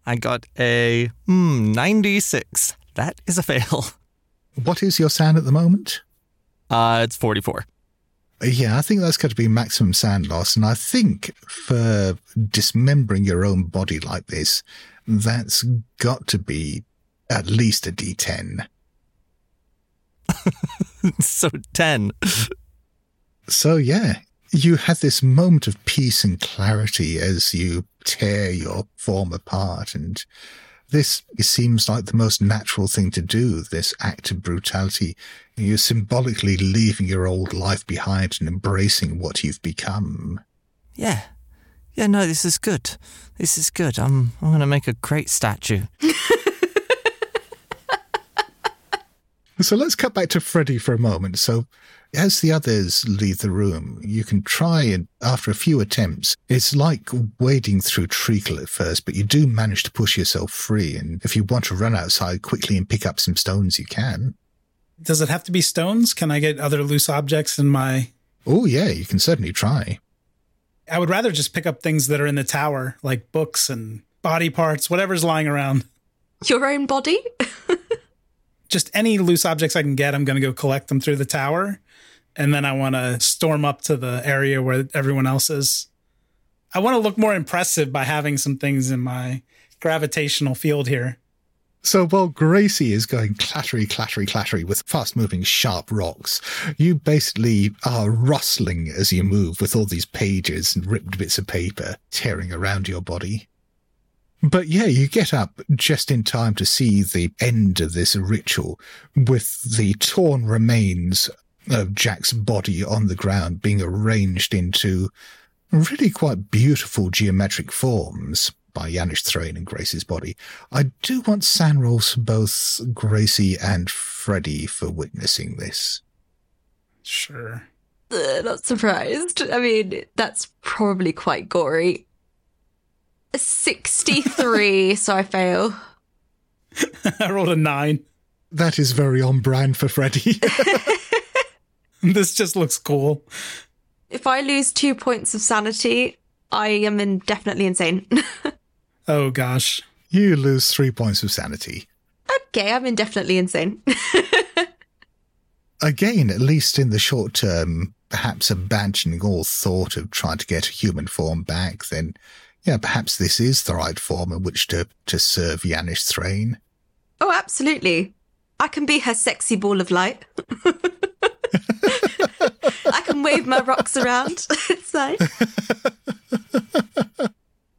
I got a hmm, 96. That is a fail. What is your SAN at the moment? Uh, it's 44. Yeah, I think that's got to be maximum SAN loss. And I think for dismembering your own body like this, that's got to be at least a D10. so 10. So, yeah, you had this moment of peace and clarity as you tear your form apart. And this seems like the most natural thing to do, this act of brutality. You're symbolically leaving your old life behind and embracing what you've become. Yeah. Yeah, no, this is good. This is good. I'm I'm to make a great statue. So let's cut back to Freddie for a moment. So as the others leave the room, you can try and after a few attempts, it's like wading through treacle at first, but you do manage to push yourself free. And if you want to run outside quickly and pick up some stones, you can. Does it have to be stones? Can I get other loose objects in my. Oh, yeah, you can certainly try. I would rather just pick up things that are in the tower, like books and body parts, whatever's lying around. Your own body? just any loose objects I can get, I'm going to go collect them through the tower. And then I want to storm up to the area where everyone else is. I want to look more impressive by having some things in my gravitational field here. So while Gracie is going clattery, clattery, clattery with fast moving sharp rocks, you basically are rustling as you move with all these pages and ripped bits of paper tearing around your body. But yeah, you get up just in time to see the end of this ritual with the torn remains of Jack's body on the ground being arranged into really quite beautiful geometric forms by Janusz Thrain and Gracie's body. I do want SAN rolls for both Gracie and Freddie for witnessing this. Sure. Uh, not surprised. I mean, that's probably quite gory. 63, so I fail. I rolled a nine. That is very on brand for Freddy. this just looks cool. If I lose two points of sanity, I am in definitely insane. oh gosh. You lose three points of sanity. Okay, I'm indefinitely insane. Again, at least in the short term, perhaps abandoning all thought of trying to get a human form back, then yeah, perhaps this is the right form in which to, to serve Janusz Thrain. Oh, absolutely. I can be her sexy ball of light. I can wave my rocks around. it's nice.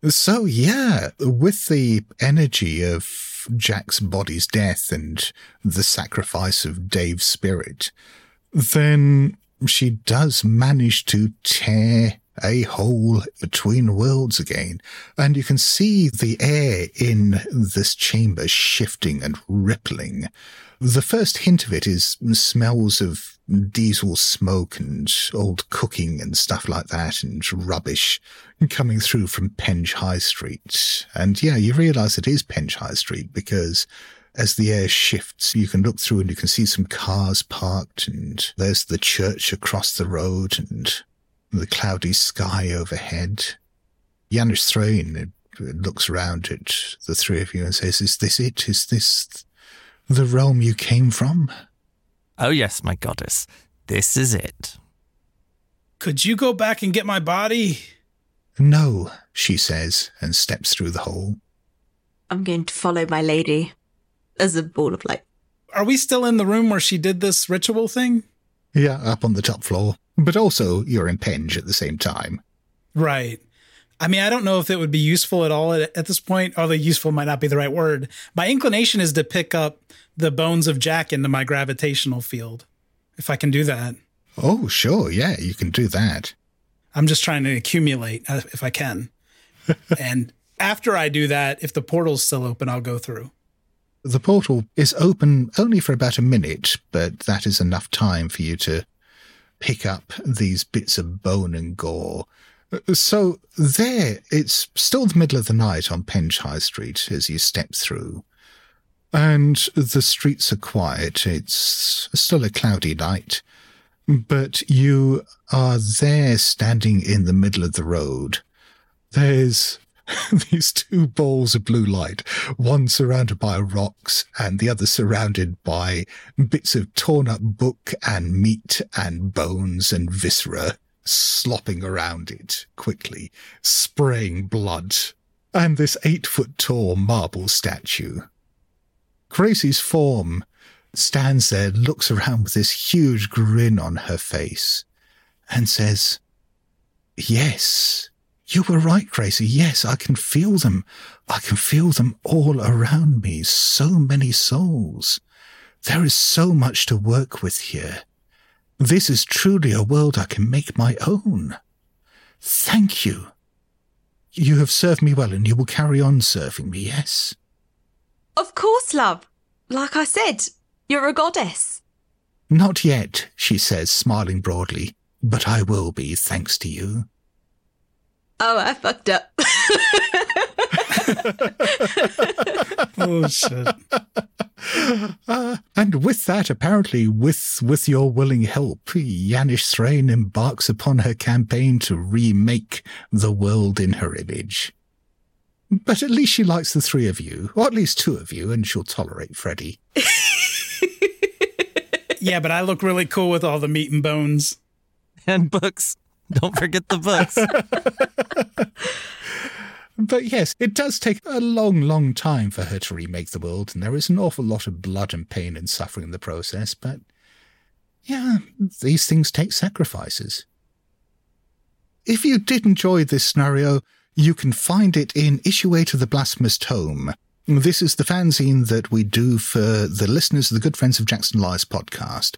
So, yeah, with the energy of Jack's body's death and the sacrifice of Dave's spirit, then she does manage to tear a hole between worlds again. And you can see the air in this chamber shifting and rippling. The first hint of it is smells of diesel smoke and old cooking and stuff like that and rubbish coming through from Penge High Street. And yeah, you realize it is Penge High Street because as the air shifts, you can look through and you can see some cars parked and there's the church across the road and the cloudy sky overhead. Janusz Thrain looks around at the three of you and says, Is this it? Is this the realm you came from? Oh, yes, my goddess. This is it. Could you go back and get my body? No, she says, and steps through the hole. I'm going to follow my lady as a ball of light. Are we still in the room where she did this ritual thing? Yeah, up on the top floor. But also, you're in Penge at the same time. Right. I mean, I don't know if it would be useful at all at, at, this point, although useful might not be the right word. My inclination is to pick up the bones of Jack into my gravitational field, if I can do that. Oh, sure. Yeah, you can do that. I'm just trying to accumulate uh, if I can. and after I do that, if the portal's still open, I'll go through. The portal is open only for about a minute, but that is enough time for you to pick up these bits of bone and gore. So there, it's still the middle of the night on Penge High Street as you step through. And the streets are quiet. It's still a cloudy night. But you are there standing in the middle of the road. There's these two balls of blue light, one surrounded by rocks and the other surrounded by bits of torn up book and meat and bones and viscera slopping around it quickly, spraying blood, and this eight foot tall marble statue. Gracie's form stands there, looks around with this huge grin on her face, and says, Yes, you were right, Gracie. Yes, I can feel them. I can feel them all around me. So many souls. There is so much to work with here. This is truly a world I can make my own. Thank you. You have served me well and you will carry on serving me, yes? Of course, love. Like I said, you're a goddess. Not yet, she says, smiling broadly, but I will be, thanks to you. Oh, I fucked up. oh shit. Uh, and with that, apparently, with with your willing help, Janusz Thrain embarks upon her campaign to remake the world in her image. But at least she likes the three of you, or at least two of you, and she'll tolerate Freddy. yeah, but I look really cool with all the meat and bones. And books. Don't forget the books. But yes, it does take a long, long time for her to remake the world, and there is an awful lot of blood and pain and suffering in the process, but yeah, these things take sacrifices. If you did enjoy this scenario, you can find it in Issue 8 of the Blasphemous Tome. This is the fanzine that we do for the listeners of the Good Friends of Jackson Elias podcast.